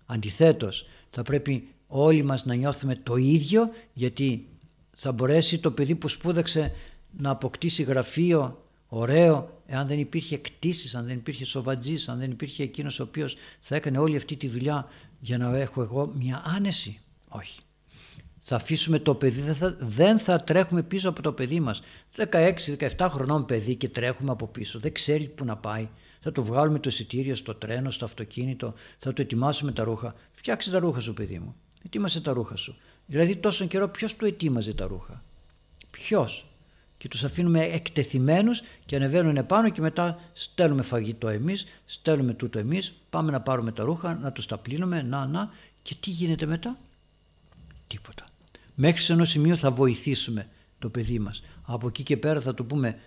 Αντιθέτως, θα πρέπει όλοι μας να νιώθουμε το ίδιο γιατί θα μπορέσει το παιδί που σπούδαξε να αποκτήσει γραφείο ωραίο εάν δεν υπήρχε κτήσεις, αν δεν υπήρχε σοβατζής, αν δεν υπήρχε εκείνος ο οποίος θα έκανε όλη αυτή τη δουλειά για να έχω εγώ μια άνεση. Όχι. Θα αφήσουμε το παιδί, δεν θα, δεν θα τρέχουμε πίσω από το παιδί μας. 16-17 χρονών παιδί και τρέχουμε από πίσω. Δεν ξέρει που να πάει. Θα το βγάλουμε το εισιτήριο στο τρένο, στο αυτοκίνητο, θα το ετοιμάσουμε τα ρούχα. Φτιάξε τα ρούχα σου παιδί μου. Ετοίμασε τα ρούχα σου. Δηλαδή τόσο καιρό ποιος του ετοίμαζε τα ρούχα; Ποιος; Και τους αφήνουμε εκτεθειμένους και ανεβαίνουν πάνω και μετά στέλνουμε φαγητό εμείς, στέλνουμε τούτο εμείς, πάμε να πάρουμε τα ρούχα, να τους τα πλύνουμε, να, να. Και τι γίνεται μετά; Τίποτα. Μέχρι σε ένα σημείο θα βοηθήσουμε το παιδί μας. Από εκεί και πέρα θα του πούμε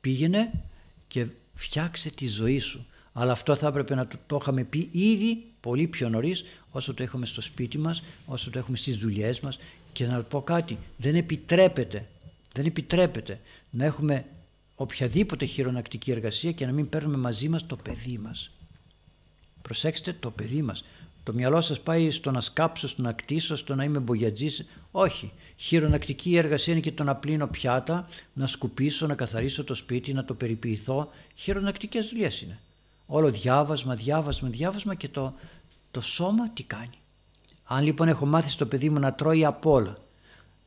πήγαινε και φτιάξε τη ζωή σου. Αλλά αυτό θα έπρεπε να το, το είχαμε πει ήδη πολύ πιο νωρίς όσο το έχουμε στο σπίτι μας, όσο το έχουμε στις δουλειές μας και να πω κάτι, δεν επιτρέπεται, δεν επιτρέπεται να έχουμε οποιαδήποτε χειρονακτική εργασία και να μην παίρνουμε μαζί μας το παιδί μας. Προσέξτε το παιδί μας. Το μυαλό σας πάει στο να σκάψω, στο να κτίσω, στο να είμαι μπογιατζής. Όχι. Χειρονακτική εργασία είναι και το να πλύνω πιάτα, να σκουπίσω, να καθαρίσω το σπίτι, να το περιποιηθώ. Χειρονακτικές δουλειές είναι. Όλο διάβασμα, διάβασμα, διάβασμα και το, το σώμα τι κάνει. Αν λοιπόν έχω μάθει στο παιδί μου να τρώει απ' όλα,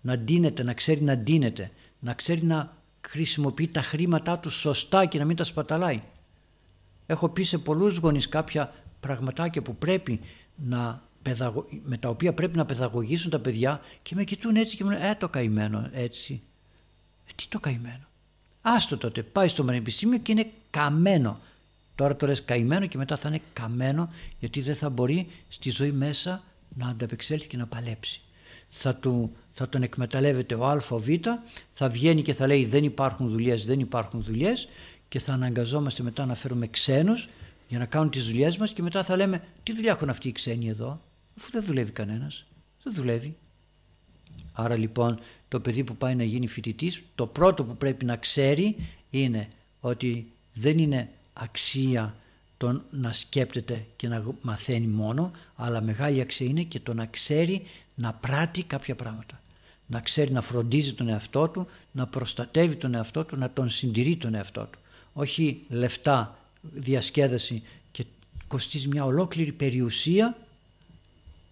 να ντύνεται, να ξέρει να ντύνεται, να ξέρει να χρησιμοποιεί τα χρήματά του σωστά και να μην τα σπαταλάει. Έχω πει σε πολλούς γονείς κάποια πραγματάκια που πρέπει να με τα οποία πρέπει να παιδαγωγήσουν τα παιδιά και με κοιτούν έτσι και μου λένε «Ε, το καημένο έτσι». Ε, τι το καημένο. Άστο τότε, πάει στο πανεπιστήμιο και είναι καμένο. Τώρα το λες καημένο και μετά θα είναι καμένο γιατί δεν θα μπορεί στη ζωή μέσα να ανταπεξέλθει και να παλέψει. Θα, του, θα τον εκμεταλλεύεται ο α, ο β, θα βγαίνει και θα λέει δεν υπάρχουν δουλειές, δεν υπάρχουν δουλειές και θα αναγκαζόμαστε μετά να φέρουμε ξένους για να κάνουν τις δουλειές μας και μετά θα λέμε τι δουλειά έχουν αυτοί οι ξένοι εδώ αφού δεν δουλεύει κανένας, δεν δουλεύει. Άρα λοιπόν το παιδί που πάει να γίνει φοιτητής, το πρώτο που πρέπει να ξέρει είναι ότι δεν είναι αξία το να σκέπτεται και να μαθαίνει μόνο, αλλά μεγάλη αξία είναι και το να ξέρει να πράττει κάποια πράγματα. Να ξέρει να φροντίζει τον εαυτό του, να προστατεύει τον εαυτό του, να τον συντηρεί τον εαυτό του. Όχι λεφτά, διασκέδαση και κοστίζει μια ολόκληρη περιουσία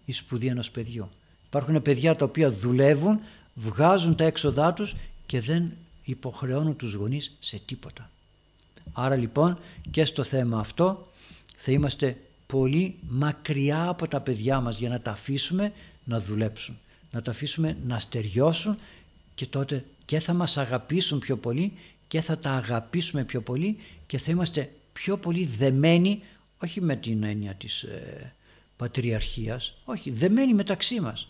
η σπουδή ενός παιδιού. Υπάρχουν παιδιά τα οποία δουλεύουν, βγάζουν τα έξοδά τους και δεν υποχρεώνουν τους γονείς σε τίποτα. Άρα λοιπόν και στο θέμα αυτό θα είμαστε πολύ μακριά από τα παιδιά μας για να τα αφήσουμε να δουλέψουν, να τα αφήσουμε να στεριώσουν και τότε και θα μας αγαπήσουν πιο πολύ και θα τα αγαπήσουμε πιο πολύ και θα είμαστε πιο πολύ δεμένοι όχι με την έννοια της ε, πατριαρχίας, όχι δεμένοι μεταξύ μας.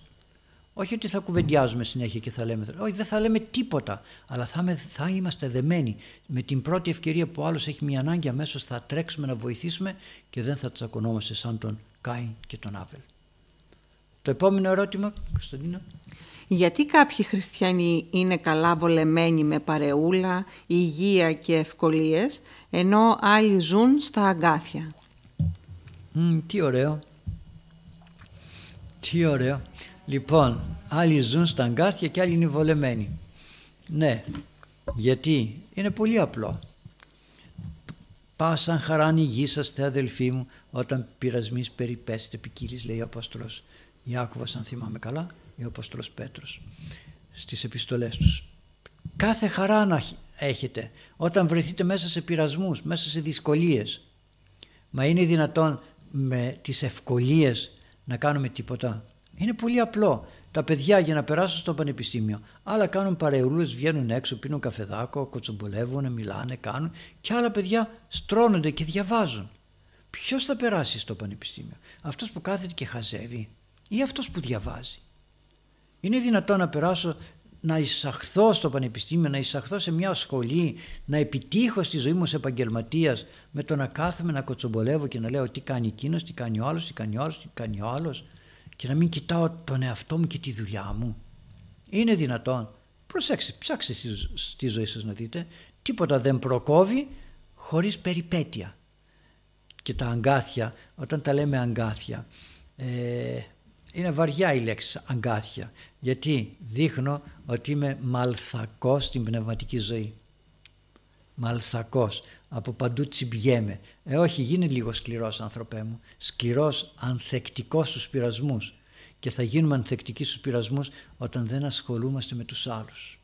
Όχι ότι θα κουβεντιάζουμε συνέχεια και θα λέμε, όχι δεν θα λέμε τίποτα, αλλά θα, θα είμαστε δεμένοι. Με την πρώτη ευκαιρία που άλλος έχει μια ανάγκη αμέσως θα τρέξουμε να βοηθήσουμε και δεν θα τσακωνόμαστε σαν τον Κάιν και τον Άβελ. Το επόμενο ερώτημα, Κωνσταντίνα. Γιατί κάποιοι χριστιανοί είναι καλά βολεμένοι με παρεούλα, υγεία και ευκολίες, ενώ άλλοι ζουν στα αγκάθια. τι ωραίο. Τι ωραίο. Λοιπόν, άλλοι ζουν στα αγκάθια και άλλοι είναι βολεμένοι. Ναι, γιατί είναι πολύ απλό. Πάσαν χαράν ηγήσαστε αδελφοί μου όταν πειρασμείς περιπέσετε ποικίλης λέει ο Απόστολος Ιάκωβας αν θυμάμαι καλά ή ο Απόστολος Πέτρος στις επιστολές τους. Κάθε χαρά να έχετε όταν βρεθείτε μέσα σε πειρασμούς, μέσα σε δυσκολίες. Μα είναι δυνατόν με τις ευκολίες να κάνουμε τίποτα. Είναι πολύ απλό. Τα παιδιά για να περάσουν στο πανεπιστήμιο, άλλα κάνουν παρεούλες, βγαίνουν έξω, πίνουν καφεδάκο, κοτσομπολεύουν, μιλάνε, κάνουν και άλλα παιδιά στρώνονται και διαβάζουν. Ποιος θα περάσει στο πανεπιστήμιο, αυτός που κάθεται και χαζεύει ή αυτός που διαβάζει; Είναι δυνατό να περάσω να εισαχθώ στο πανεπιστήμιο, να εισαχθώ σε μια σχολή, να επιτύχω στη ζωή μου επαγγελματίας με το να κάθομαι να κοτσομπολεύω και να λέω τι κάνει εκείνος, τι κάνει ο άλλος, τι κάνει ο άλλος, τι κάνει ο άλλος και να μην κοιτάω τον εαυτό μου και τη δουλειά μου. Είναι δυνατόν. Προσέξτε, ψάξτε στη ζωή σας να δείτε. Τίποτα δεν προκόβει χωρίς περιπέτεια. Και τα αγκάθια, όταν τα λέμε αγκάθια, ε, είναι βαριά η λέξη αγκάθια. Γιατί δείχνω ότι είμαι μαλθακός στην πνευματική ζωή. Μαλθακός. Από παντού τσιμπιέμαι. Ε όχι γίνε λίγο σκληρός άνθρωπέ μου. Σκληρός ανθεκτικός στους πειρασμούς. Και θα γίνουμε ανθεκτικοί στους πειρασμούς όταν δεν ασχολούμαστε με τους άλλους.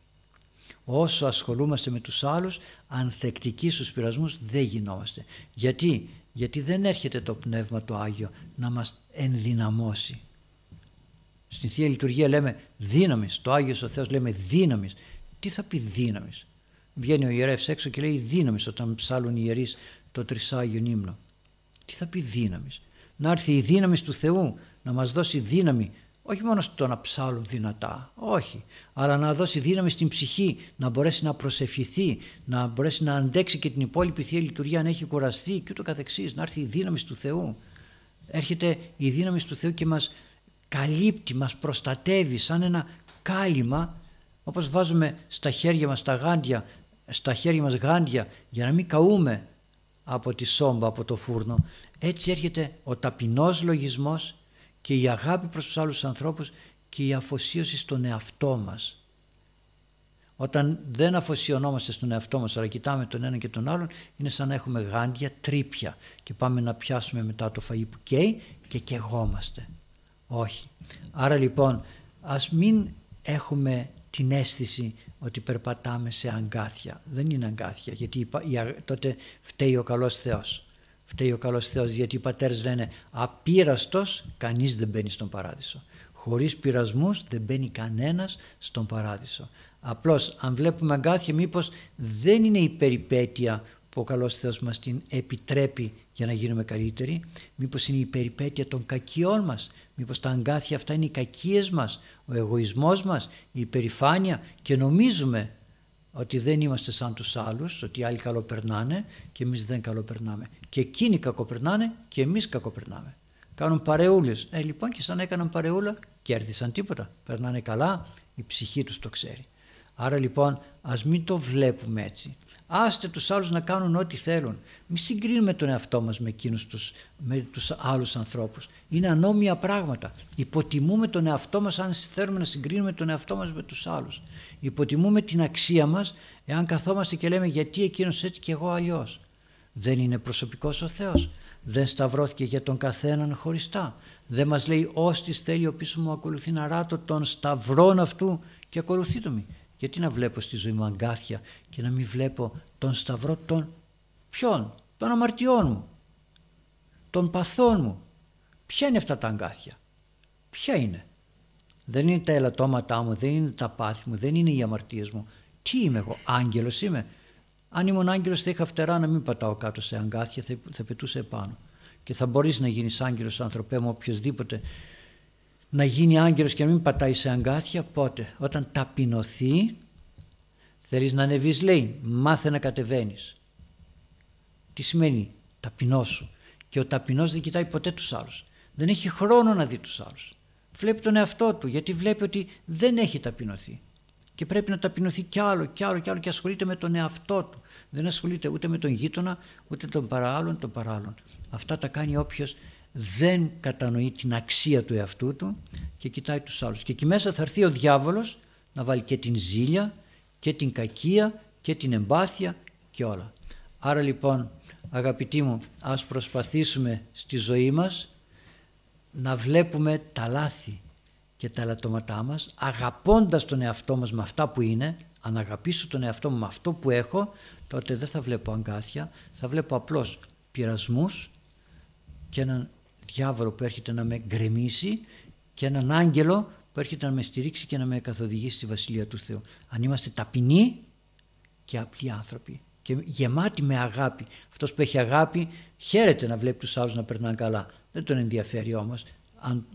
Όσο ασχολούμαστε με τους άλλους, ανθεκτικοί στους πειρασμούς δεν γινόμαστε. Γιατί, Γιατί δεν έρχεται το Πνεύμα το Άγιο να μας ενδυναμώσει. Στην Θεία Λειτουργία λέμε δύναμης, το Άγιος ο Θεός λέμε δύναμης. Τι θα πει δύναμης; Βγαίνει ο ιερεύς έξω και λέει δύναμης όταν ψάλουν οι ιερείς το τρισάγιον ύμνο. Τι θα πει δύναμης; Να έρθει η δύναμη του Θεού να μας δώσει δύναμη όχι μόνο στο να ψάλουν δυνατά, όχι, αλλά να δώσει δύναμη στην ψυχή, να μπορέσει να προσευχηθεί, να μπορέσει να αντέξει και την υπόλοιπη Θεία Λειτουργία, να έχει κουραστεί και ούτω καθεξής, να έρθει η δύναμη του Θεού. Έρχεται η δύναμη του Θεού και μας καλύπτει, μας προστατεύει σαν ένα κάλυμα όπως βάζουμε στα χέρια μας τα γάντια, στα χέρια μας γάντια για να μην καούμε από τη σόμπα, από το φούρνο. Έτσι έρχεται ο ταπεινός λογισμός και η αγάπη προς τους άλλους ανθρώπους και η αφοσίωση στον εαυτό μας. Όταν δεν αφοσιωνόμαστε στον εαυτό μας αλλά κοιτάμε τον ένα και τον άλλον είναι σαν να έχουμε γάντια τρύπια και πάμε να πιάσουμε μετά το φαΐ που καίει και κεγόμαστε. Όχι. Άρα λοιπόν ας μην έχουμε την αίσθηση ότι περπατάμε σε αγκάθια. Δεν είναι αγκάθια γιατί τότε φταίει ο καλός Θεός. Φταίει ο καλός Θεός γιατί οι πατέρες λένε απείραστος κανείς δεν μπαίνει στον παράδεισο. Χωρίς πειρασμούς δεν μπαίνει κανένας στον παράδεισο. Απλώς αν βλέπουμε αγκάθια μήπως δεν είναι η περιπέτεια που ο καλός Θεός μας την επιτρέπει για να γίνουμε καλύτεροι. Μήπως είναι η περιπέτεια των κακιών μας. Μήπως τα αγκάθια αυτά είναι οι κακίες μας, ο εγωισμός μας, η υπερηφάνεια και νομίζουμε ότι δεν είμαστε σαν τους άλλους, ότι οι άλλοι καλοπερνάνε και εμείς δεν καλοπερνάμε. Και εκείνοι κακοπερνάνε και εμείς κακοπερνάμε. Κάνουν παρεούλες. Ε, λοιπόν και σαν έκαναν παρεούλα κέρδισαν τίποτα. Περνάνε καλά, η ψυχή τους το ξέρει. Άρα λοιπόν ας μην το βλέπουμε έτσι. Άστε τους άλλους να κάνουν ό,τι θέλουν. Μην συγκρίνουμε τον εαυτό μας με εκείνους τους, με τους άλλους ανθρώπους. Είναι ανώμια πράγματα. Υποτιμούμε τον εαυτό μας αν θέλουμε να συγκρίνουμε τον εαυτό μας με τους άλλους. Υποτιμούμε την αξία μας εάν καθόμαστε και λέμε γιατί εκείνος έτσι και εγώ αλλιώς. Δεν είναι προσωπικός ο Θεός. Δεν σταυρώθηκε για τον καθέναν χωριστά. Δεν μας λέει «Ώστις θέλει ο πίσω μου ακολουθεί να ράτω τον σταυρόν αυτού και ακολουθεί το μη». Γιατί να βλέπω στη ζωή μου αγκάθια και να μην βλέπω τον σταυρό των ποιον, των αμαρτιών μου, των παθών μου. Ποια είναι αυτά τα αγκάθια, ποια είναι; Δεν είναι τα ελαττώματά μου, δεν είναι τα πάθη μου, δεν είναι οι αμαρτίες μου. Τι είμαι εγώ, άγγελος είμαι; Αν ήμουν άγγελος θα είχα φτερά να μην πατάω κάτω σε αγκάθια, θα, θα πετούσε επάνω. Και θα μπορείς να γίνεις άγγελος άνθρωπέ μου οποιοδήποτε να γίνει άγγελος και να μην πατάει σε αγκάθια πότε; Όταν ταπεινωθεί θέλεις να ανεβείς λέει μάθε να κατεβαίνεις. Τι σημαίνει ταπεινώσου; Και ο ταπεινός δεν κοιτάει ποτέ τους άλλους. Δεν έχει χρόνο να δει τους άλλους. Βλέπει τον εαυτό του γιατί βλέπει ότι δεν έχει ταπεινωθεί. Και πρέπει να ταπεινωθεί κι άλλο κι άλλο κι άλλο και ασχολείται με τον εαυτό του. Δεν ασχολείται ούτε με τον γείτονα ούτε τον παράλλον τον παράλλον αυτά τα κάνει όποιος δεν κατανοεί την αξία του εαυτού του και κοιτάει τους άλλους. Και εκεί μέσα θα έρθει ο διάβολος να βάλει και την ζήλια και την κακία και την εμπάθεια και όλα. Άρα λοιπόν αγαπητοί μου ας προσπαθήσουμε στη ζωή μας να βλέπουμε τα λάθη και τα ελαττώματά μας αγαπώντας τον εαυτό μας με αυτά που είναι αν αγαπήσω τον εαυτό μου με αυτό που έχω τότε δεν θα βλέπω αγκάθια θα βλέπω απλώς πειρασμούς και έναν διάβολο που έρχεται να με γκρεμίσει και έναν άγγελο που έρχεται να με στηρίξει και να με καθοδηγήσει στη Βασιλεία του Θεού. Αν είμαστε ταπεινοί και απλοί άνθρωποι και γεμάτοι με αγάπη. Αυτός που έχει αγάπη χαίρεται να βλέπει τους άλλους να περνάνε καλά. Δεν τον ενδιαφέρει όμως αν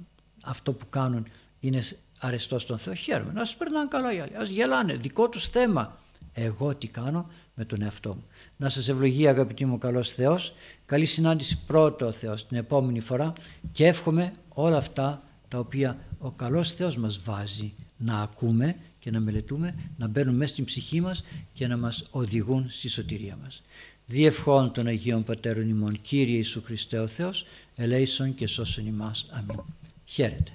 αυτό που κάνουν είναι αρεστό στον Θεό. Χαίρομαι να σας περνάνε καλά οι άλλοι. Ας γελάνε. Δικό τους θέμα. Εγώ τι κάνω με τον εαυτό μου. Να σας ευλογεί αγαπητοί μου καλός Θεός. Καλή συνάντηση πρώτο Θεός την επόμενη φορά και εύχομαι όλα αυτά τα οποία ο καλός Θεός μας βάζει να ακούμε και να μελετούμε, να μπαίνουν μέσα στην ψυχή μας και να μας οδηγούν στη σωτηρία μας. Διευχών των Αγίων Πατέρων ημών, Κύριε Ιησού Χριστέ ο Θεός, ελέησον και σώσον ημάς. Αμήν. Χαίρετε.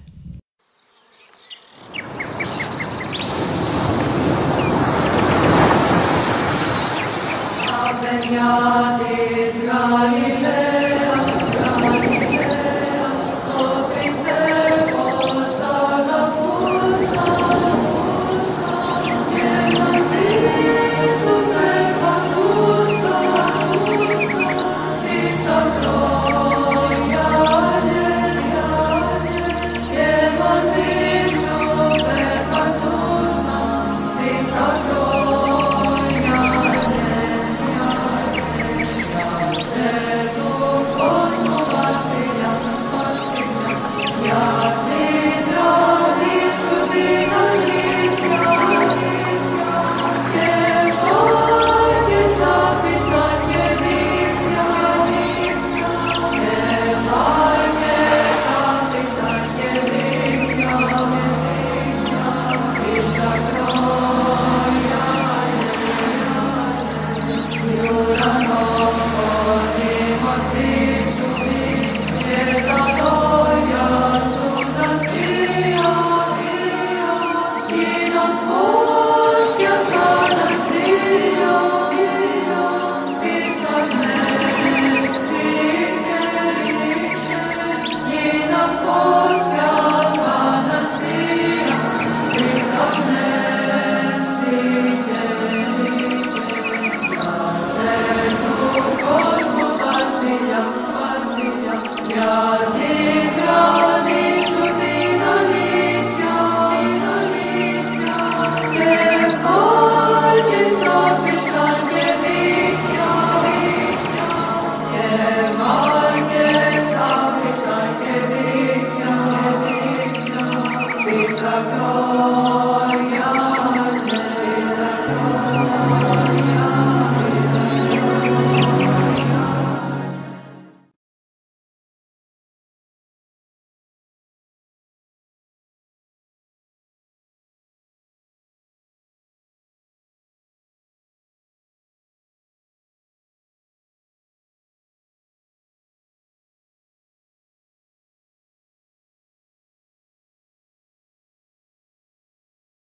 Maria de Israel.